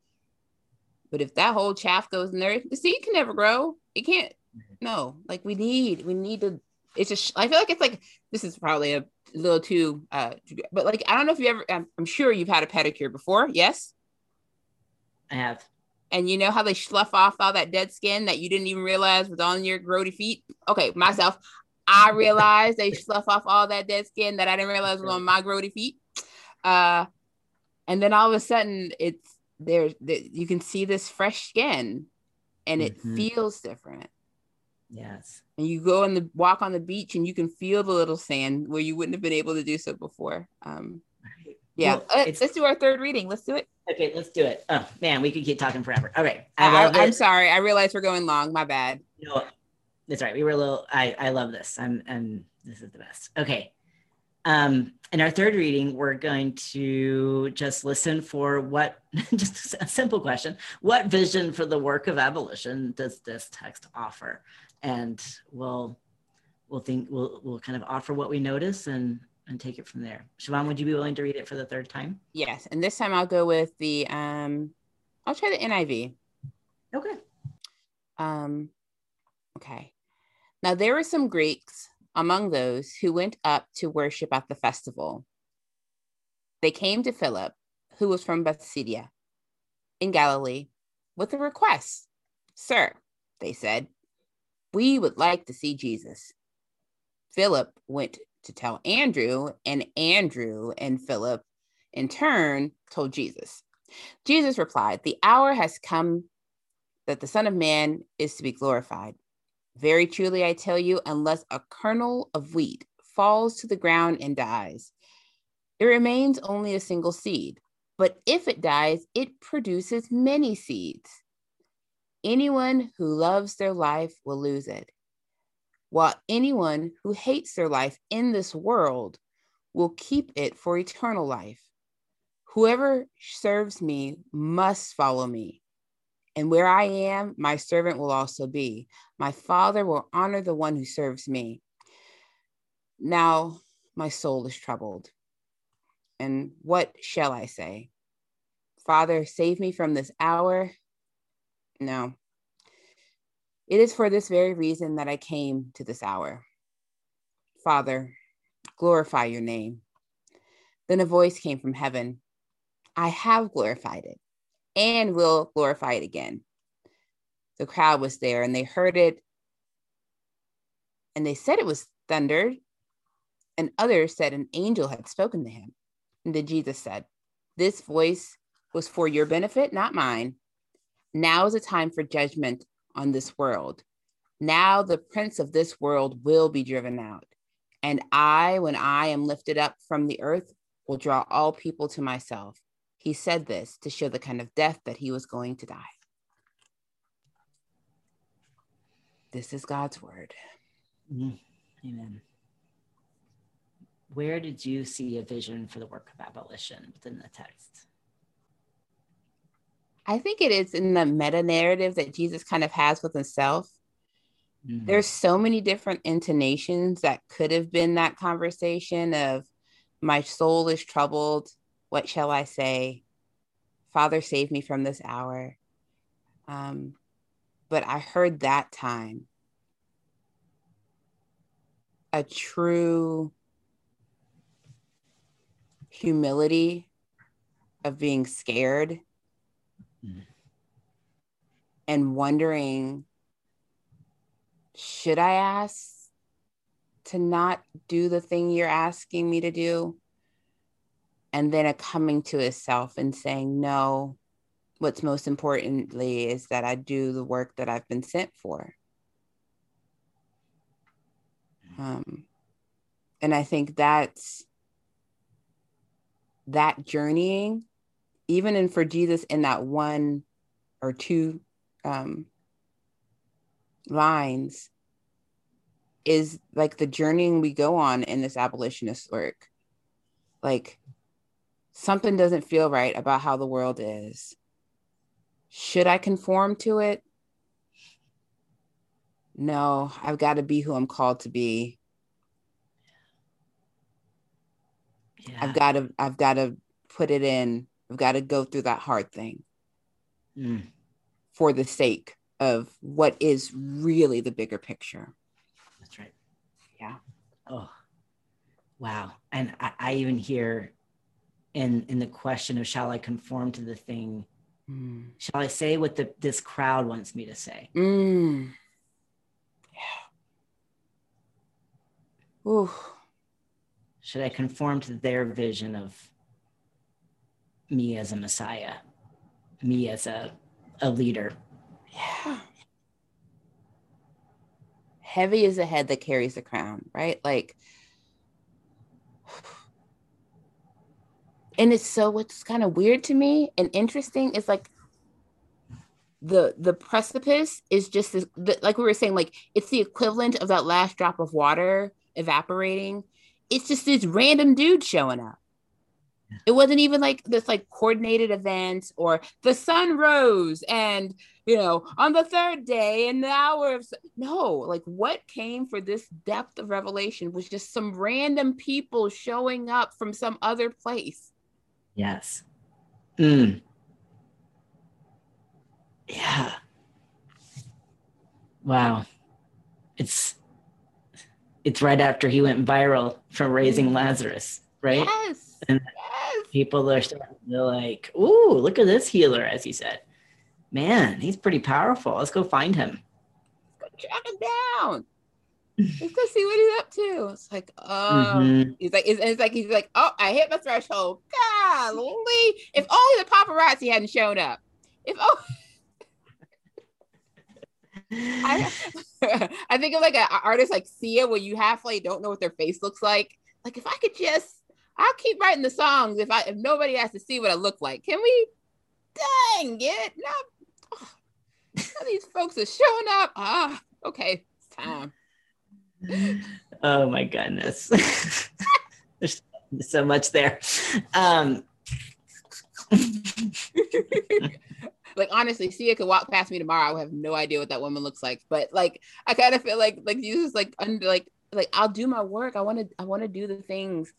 But if that whole chaff goes in there, the seed can never grow. It can't. Mm-hmm. No, like we need we need to. It's just I feel like it's like this is probably a little too. uh But like I don't know if you ever. I'm, I'm sure you've had a pedicure before. Yes, I have. And you know how they slough off all that dead skin that you didn't even realize was on your grody feet? Okay, myself, I <laughs> realized they slough off all that dead skin that I didn't realize was on my grody feet. Uh, and then all of a sudden, it's there. You can see this fresh skin, and it mm-hmm. feels different. Yes. And you go and walk on the beach, and you can feel the little sand where you wouldn't have been able to do so before. Um, yeah. Well, uh, let's do our third reading. Let's do it. Okay, let's do it. Oh man, we could keep talking forever. Okay. I am sorry. I realize we're going long. My bad. Know, that's right. We were a little. I I love this. I'm and this is the best. Okay. Um, in our third reading, we're going to just listen for what, <laughs> just a simple question. What vision for the work of abolition does this text offer? And we'll, we'll think, we'll, we'll kind of offer what we notice and, and take it from there. Siobhan, would you be willing to read it for the third time? Yes. And this time I'll go with the, um, I'll try the NIV. Okay. Um, okay. Now there were some Greeks among those who went up to worship at the festival. They came to Philip, who was from Bethsaida in Galilee, with a request. Sir, they said, we would like to see Jesus. Philip went to tell Andrew, and Andrew and Philip in turn told Jesus. Jesus replied, The hour has come that the Son of Man is to be glorified. Very truly, I tell you, unless a kernel of wheat falls to the ground and dies, it remains only a single seed. But if it dies, it produces many seeds. Anyone who loves their life will lose it, while anyone who hates their life in this world will keep it for eternal life. Whoever serves me must follow me. And where I am, my servant will also be. My Father will honor the one who serves me. Now my soul is troubled. And what shall I say? Father, save me from this hour. No. It is for this very reason that I came to this hour. Father, glorify your name. Then a voice came from heaven I have glorified it and will glorify it again. The crowd was there and they heard it and they said it was thunder. And others said an angel had spoken to him. And then Jesus said, This voice was for your benefit, not mine. Now is the time for judgment on this world. Now the prince of this world will be driven out. And I, when I am lifted up from the earth, will draw all people to myself. He said this to show the kind of death that he was going to die. This is God's word. Mm-hmm. Amen. Where did you see a vision for the work of abolition within the text? I think it is in the meta narrative that Jesus kind of has with himself. Mm-hmm. There's so many different intonations that could have been that conversation of my soul is troubled, what shall I say? Father, save me from this hour. Um, but I heard that time a true humility of being scared mm. and wondering should I ask to not do the thing you're asking me to do? And then a coming to itself and saying, no, what's most importantly is that I do the work that I've been sent for. Um, and I think that's that journeying, even in for Jesus in that one or two um, lines, is like the journeying we go on in this abolitionist work. Like something doesn't feel right about how the world is. Should I conform to it? No, I've got to be who I'm called to be. Yeah. I've got to I've got to put it in. I've got to go through that hard thing. Mm. For the sake of what is really the bigger picture. That's right. Yeah. Oh, wow. And I, I even hear in in the question of shall I conform to the thing? Mm. Shall I say what the this crowd wants me to say? Mm. Yeah. Ooh. Should I conform to their vision of me as a Messiah, me as a, a leader? Yeah heavy is the head that carries the crown, right? Like, and it's so what's kind of weird to me and interesting is like the the precipice is just this, the, like we were saying like it's the equivalent of that last drop of water evaporating. It's just this random dude showing up. It wasn't even like this like coordinated event or the sun rose and you know on the third day and the hour of no like what came for this depth of revelation was just some random people showing up from some other place yes mm. yeah wow it's it's right after he went viral from raising mm. lazarus right yes and people are starting to like, ooh, look at this healer, as he said. Man, he's pretty powerful. Let's go find him. Let's go track him down. Let's go see what he's up to. It's like, oh, mm-hmm. he's like, it's, it's, like he's like, oh, I hit my threshold. Golly, if only the paparazzi hadn't shown up. If oh. I, <laughs> <laughs> I think of like an artist like Sia, where you halfway don't know what their face looks like. Like if I could just I'll keep writing the songs if I if nobody has to see what I look like. Can we? Dang it! No, oh, these folks are showing up. Ah, okay, it's time. <laughs> Oh my goodness, <laughs> there's so much there. Um, <laughs> like honestly, Sia could walk past me tomorrow. I would have no idea what that woman looks like. But like, I kind of feel like like Jesus like under like like I'll do my work. I want to I want to do the things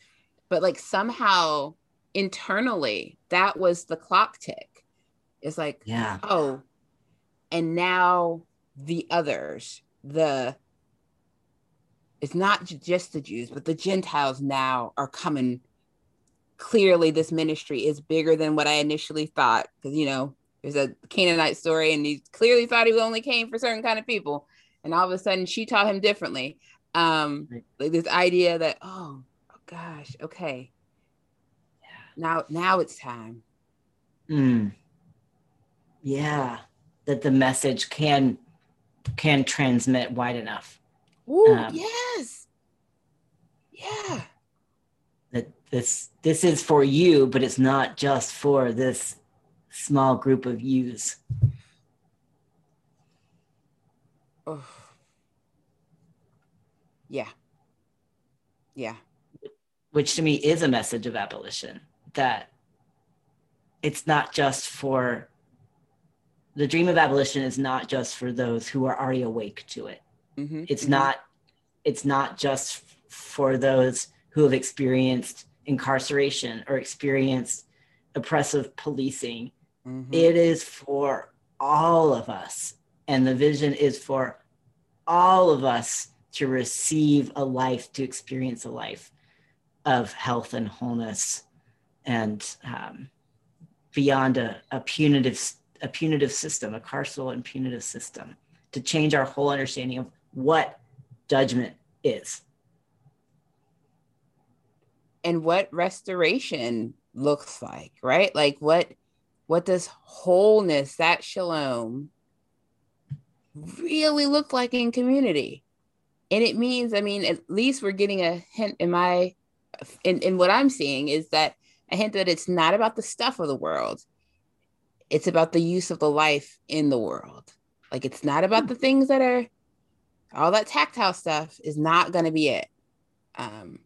but like somehow internally that was the clock tick it's like yeah oh and now the others the it's not just the jews but the gentiles now are coming clearly this ministry is bigger than what i initially thought because you know there's a canaanite story and he clearly thought he only came for certain kind of people and all of a sudden she taught him differently um like this idea that oh gosh. Okay. Now, now it's time. Mm. Yeah, that the message can can transmit wide enough. Oh um, yes. Yeah. That this this is for you, but it's not just for this small group of yous. Oh. Yeah. Yeah which to me is a message of abolition that it's not just for the dream of abolition is not just for those who are already awake to it mm-hmm, it's mm-hmm. not it's not just for those who have experienced incarceration or experienced oppressive policing mm-hmm. it is for all of us and the vision is for all of us to receive a life to experience a life of health and wholeness and um, beyond a, a punitive a punitive system, a carceral and punitive system, to change our whole understanding of what judgment is. And what restoration looks like, right? Like what what does wholeness, that shalom, really look like in community? And it means, I mean, at least we're getting a hint in my in, in what I'm seeing is that a hint that it's not about the stuff of the world. It's about the use of the life in the world. Like it's not about hmm. the things that are all that tactile stuff is not going to be it. Um,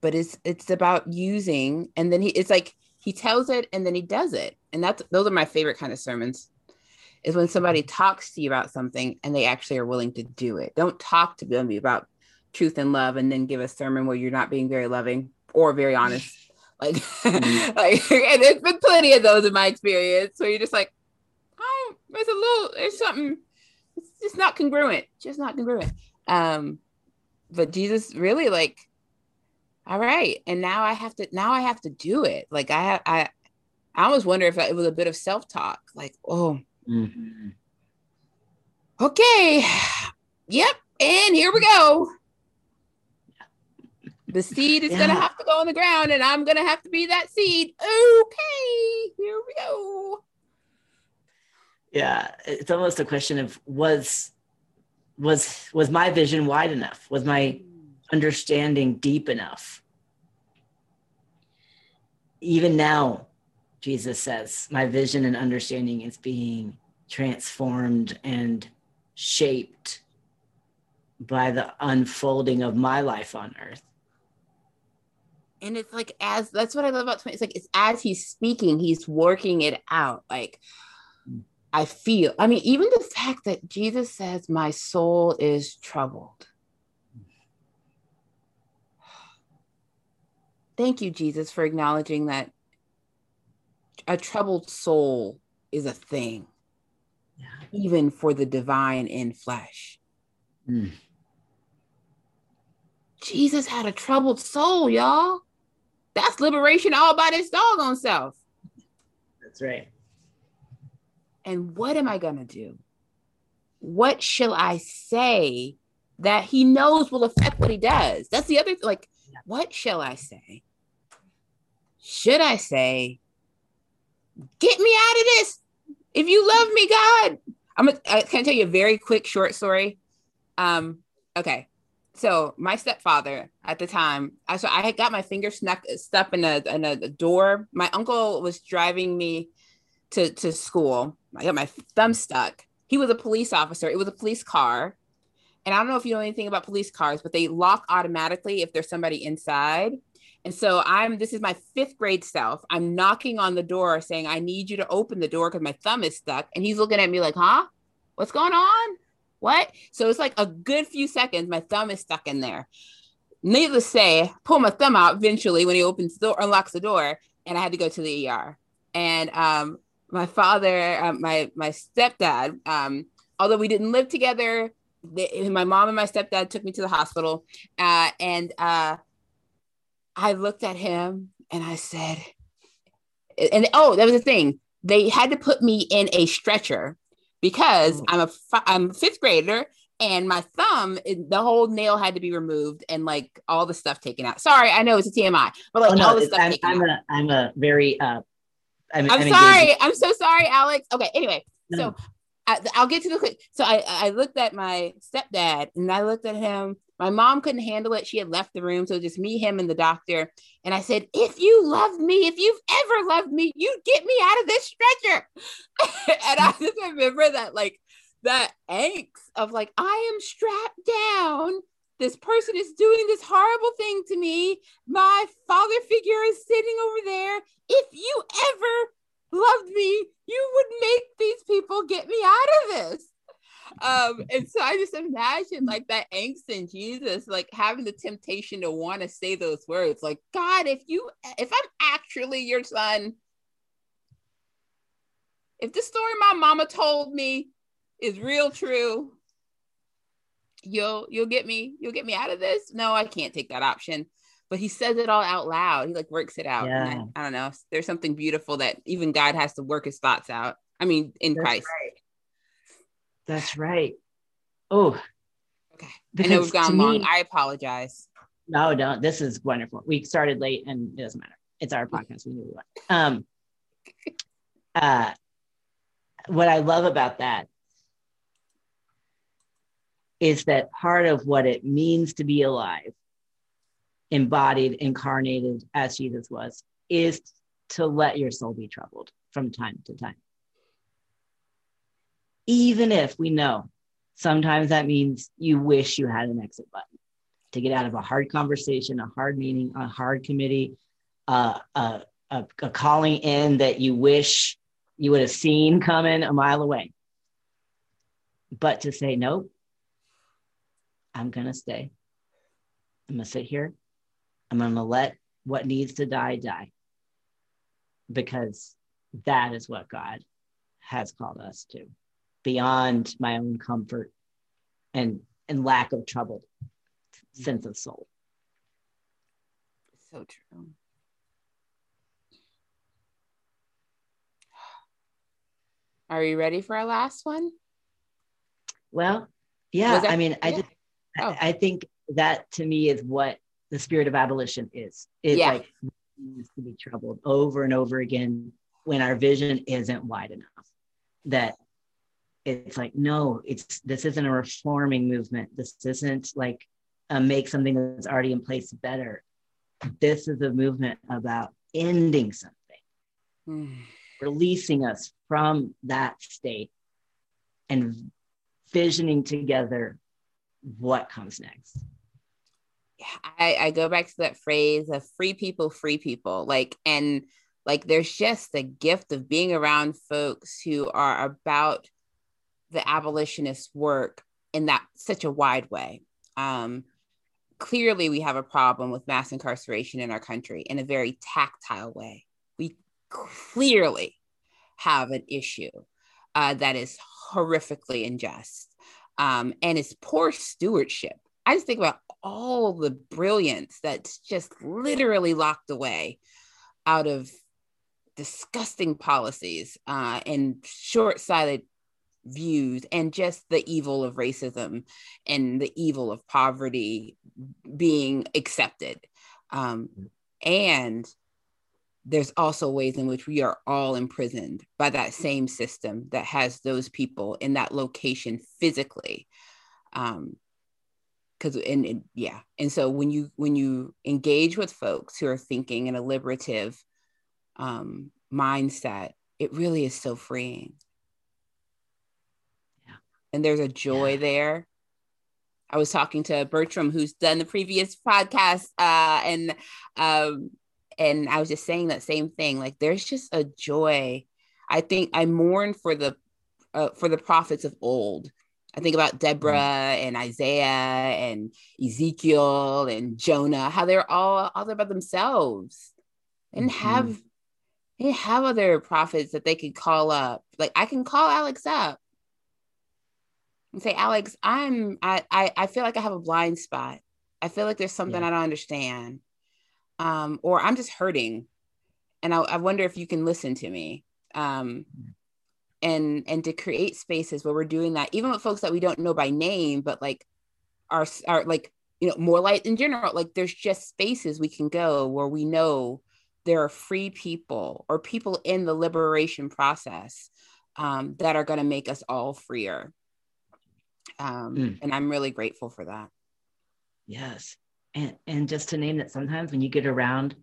but it's it's about using, and then he it's like he tells it and then he does it, and that's those are my favorite kind of sermons. Is when somebody talks to you about something and they actually are willing to do it. Don't talk to them about truth and love and then give a sermon where you're not being very loving or very honest. <laughs> Like, mm-hmm. <laughs> like, and there's been plenty of those in my experience where you're just like, oh, there's a little, there's something, it's just not congruent, just not congruent. Um, but Jesus really like, all right, and now I have to, now I have to do it. Like I I, I almost wonder if it was a bit of self talk, like, oh, mm-hmm. okay, yep, and here we go the seed is yeah. gonna have to go on the ground and i'm gonna have to be that seed okay here we go yeah it's almost a question of was was was my vision wide enough was my understanding deep enough even now jesus says my vision and understanding is being transformed and shaped by the unfolding of my life on earth and it's like as that's what I love about 20. It's like it's as he's speaking, he's working it out. Like I feel, I mean, even the fact that Jesus says, My soul is troubled. Thank you, Jesus, for acknowledging that a troubled soul is a thing, yeah. even for the divine in flesh. Mm. Jesus had a troubled soul, y'all. That's liberation all by this doggone self. That's right. And what am I going to do? What shall I say that he knows will affect what he does? That's the other like, what shall I say? Should I say, get me out of this? If you love me, God. I'm gonna, I can tell you a very quick short story. Um, okay so my stepfather at the time, I so I had got my finger snuck stuck in a in a door. My uncle was driving me to to school. I got my thumb stuck. He was a police officer. It was a police car. And I don't know if you know anything about police cars, but they lock automatically if there's somebody inside. And so I'm this is my fifth grade self. I'm knocking on the door saying, I need you to open the door because my thumb is stuck. And he's looking at me like, huh? What's going on? what? So it's like a good few seconds. My thumb is stuck in there. Needless to say, pull my thumb out eventually when he opens the door, unlocks the door, and I had to go to the ER. And um, my father, uh, my my stepdad, um, although we didn't live together, they, my mom and my stepdad took me to the hospital, uh, and uh, I looked at him and I said, and oh, that was the thing. They had to put me in a stretcher because mm. I'm a I'm a fifth grader and my thumb the whole nail had to be removed and like all the stuff taken out. Sorry, I know it's a TMI, but like oh, no, all the stuff I'm, I'm a I'm a very uh I'm, I'm, sorry. I'm so sorry, Alex. Okay, anyway, so uh, I, will get to the quick. So I I looked at my stepdad and I looked at him my mom couldn't handle it. She had left the room. So just me, him, and the doctor. And I said, If you love me, if you've ever loved me, you get me out of this stretcher. <laughs> and I just remember that, like, that angst of like, I am strapped down. This person is doing this horrible thing to me. My father figure is sitting over there. If you ever loved me, you would make these people get me out of this um, and so I just imagine like that angst in Jesus, like having the temptation to want to say those words, like, God, if you if I'm actually your son, if the story my mama told me is real true, you'll you'll get me, you'll get me out of this. No, I can't take that option. but he says it all out loud. He like works it out. Yeah. I, I, don't know. There's something beautiful that even God has to work his thoughts out. I mean, in That's Christ. Right. That's right. Oh, okay. I know we've gone long. Me, I apologize. No, don't. This is wonderful. We started late, and it doesn't matter. It's our podcast. We knew we went. Um, <laughs> uh, what I love about that is that part of what it means to be alive, embodied, incarnated as Jesus was, is to let your soul be troubled from time to time. Even if we know sometimes that means you wish you had an exit button to get out of a hard conversation, a hard meeting, a hard committee, uh, a, a, a calling in that you wish you would have seen coming a mile away. But to say, nope, I'm going to stay. I'm going to sit here. I'm going to let what needs to die, die. Because that is what God has called us to, beyond my own comfort and, and lack of trouble, sense of soul. So true. Are you ready for our last one? Well, yeah. That, I mean, I just, oh. I, I, think that to me is what the spirit of abolition is. It's yeah. like needs to be troubled over and over again when our vision isn't wide enough. That it's like, no, it's this isn't a reforming movement. This isn't like a make something that's already in place better. This is a movement about ending something. Mm releasing us from that state and visioning together what comes next. I, I go back to that phrase of free people, free people. Like, and like there's just the gift of being around folks who are about the abolitionist work in that such a wide way. Um, clearly, we have a problem with mass incarceration in our country in a very tactile way. We clearly have an issue uh, that is horrifically unjust um, and it's poor stewardship. I just think about all the brilliance that's just literally locked away out of disgusting policies uh, and short-sighted views and just the evil of racism and the evil of poverty being accepted um, and there's also ways in which we are all imprisoned by that same system that has those people in that location physically um because and, and, yeah. And so when you when you engage with folks who are thinking in a liberative um mindset it really is so freeing. Yeah. And there's a joy yeah. there. I was talking to Bertram, who's done the previous podcast, uh, and um, and I was just saying that same thing. Like there's just a joy. I think I mourn for the uh, for the prophets of old. I think about Deborah mm. and Isaiah and Ezekiel and Jonah, how they're all all about themselves and mm-hmm. have they have other prophets that they could call up. Like I can call Alex up and say, Alex, I'm I I, I feel like I have a blind spot. I feel like there's something yeah. I don't understand um, or I'm just hurting, and I, I, wonder if you can listen to me. Um, and and to create spaces where we're doing that, even with folks that we don't know by name, but like are are like you know more light in general. Like there's just spaces we can go where we know there are free people or people in the liberation process um, that are going to make us all freer. Um, mm. And I'm really grateful for that. Yes and and just to name that sometimes when you get around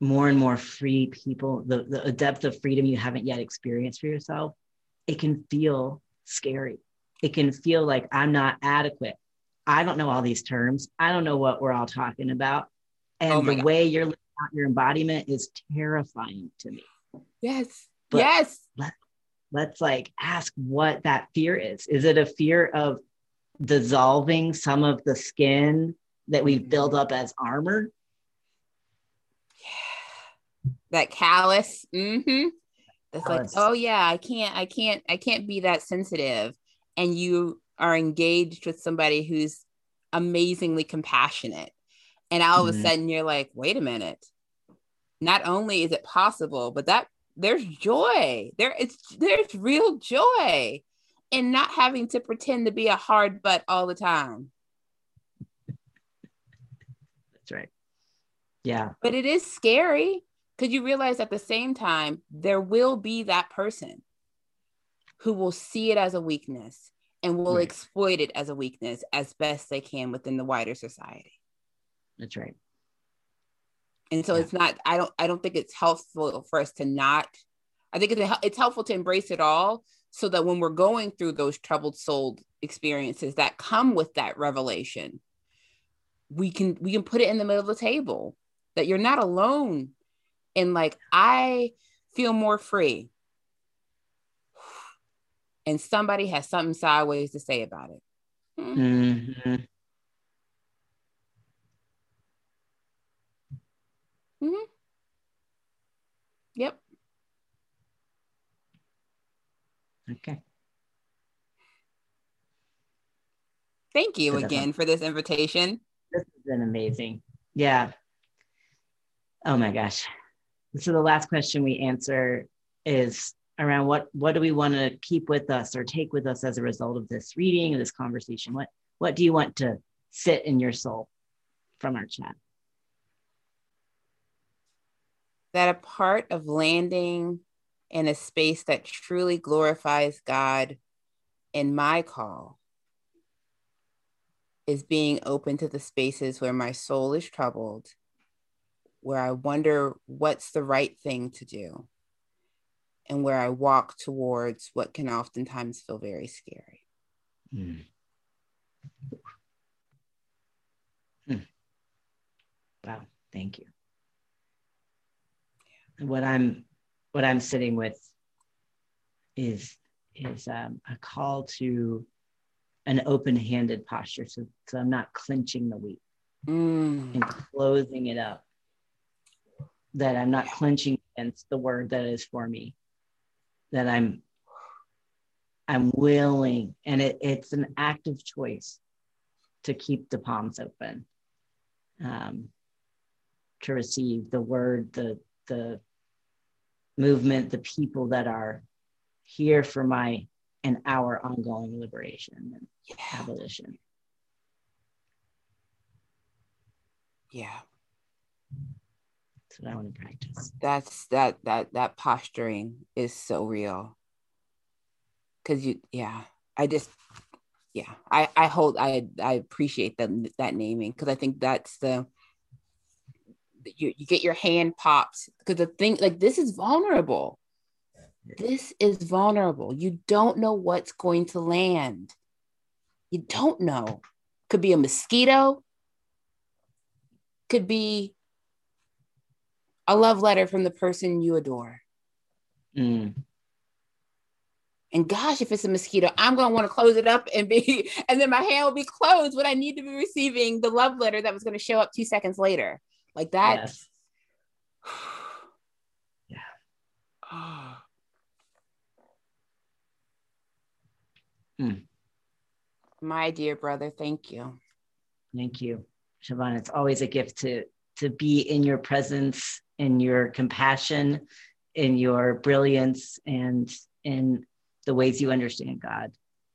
more and more free people the, the depth of freedom you haven't yet experienced for yourself it can feel scary. It can feel like i'm not adequate. I don't know all these terms. I don't know what we're all talking about. And oh the God. way you're living out your embodiment is terrifying to me. Yes. But yes. let, let's like ask what that fear is. Is it a fear of dissolving some of the skin that we've built mm-hmm. up as armor. Yeah. That callous. Mm-hmm. It's like, oh yeah, I can't, I can't, I can't be that sensitive. And you are engaged with somebody who's amazingly compassionate And all of a mm-hmm. sudden you're like, wait a minute. Not only is it possible, but that there's joy. There it's there's real joy in not having to pretend to be a hard butt all the time. That's right. Yeah. But it is scary because you realize at the same time, there will be that person who will see it as a weakness and will right. exploit it as a weakness as best they can within the wider society. That's right. And so yeah. it's not, I don't, I don't think it's helpful for us to not, I think it's, it's helpful to embrace it all so that when we're going through those troubled soul experiences that come with that revelation, we can, we can put it in the middle of the table that you're not alone and like, I feel more free and somebody has something sideways to say about it. Mm-hmm. Mm-hmm. Yep. Okay. Thank you again for this invitation. This has been amazing. Yeah. Oh my gosh. So the last question we answer is around what what do we want to keep with us or take with us as a result of this reading or this conversation what what do you want to sit in your soul from our chat that a part of landing in a space that truly glorifies god in my call is being open to the spaces where my soul is troubled where i wonder what's the right thing to do and where I walk towards what can oftentimes feel very scary. Mm. Hmm. Wow, thank you. What I'm what I'm sitting with is is um, a call to an open-handed posture, so, so I'm not clenching the wheat mm. and closing it up. That I'm not clenching against the word that is for me, that I'm I'm willing, and it, it's an active choice to keep the palms open, um, to receive the word, the the movement, the people that are here for my and our ongoing liberation and yeah. abolition. Yeah. That's what I want to practice. That's that that that posturing is so real. Cause you yeah, I just yeah, I I hold I I appreciate that that naming because I think that's the you, you get your hand popped because the thing like this is vulnerable. This is vulnerable. You don't know what's going to land. You don't know. Could be a mosquito. Could be a love letter from the person you adore. Mm. And gosh, if it's a mosquito, I'm going to want to close it up and be, <laughs> and then my hand will be closed when I need to be receiving the love letter that was going to show up two seconds later. Like that. Yes. <sighs> yeah. Mm. My dear brother, thank you. Thank you, Siobhan. It's always a gift to to be in your presence in your compassion, in your brilliance, and in the ways you understand God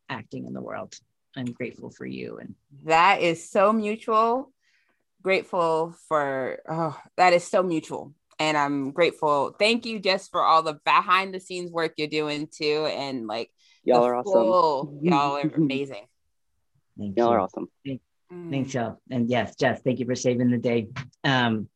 acting in the world. I'm grateful for you. And that is so mutual. Grateful for oh, that is so mutual. And I'm grateful. Thank you just for all the behind the scenes work you're doing too. And like y'all are full, awesome. Mm-hmm. Y'all are mm-hmm. amazing. Thank y'all you. are awesome. Mm. Thanks, y'all. And yes, Jess, thank you for saving the day. Um,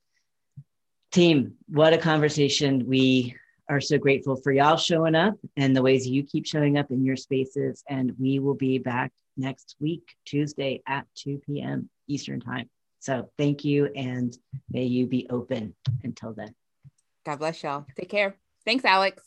team, what a conversation. We are so grateful for y'all showing up and the ways you keep showing up in your spaces. And we will be back next week, Tuesday at 2 p.m. Eastern Time. So thank you and may you be open until then. God bless y'all. Take care. Thanks, Alex.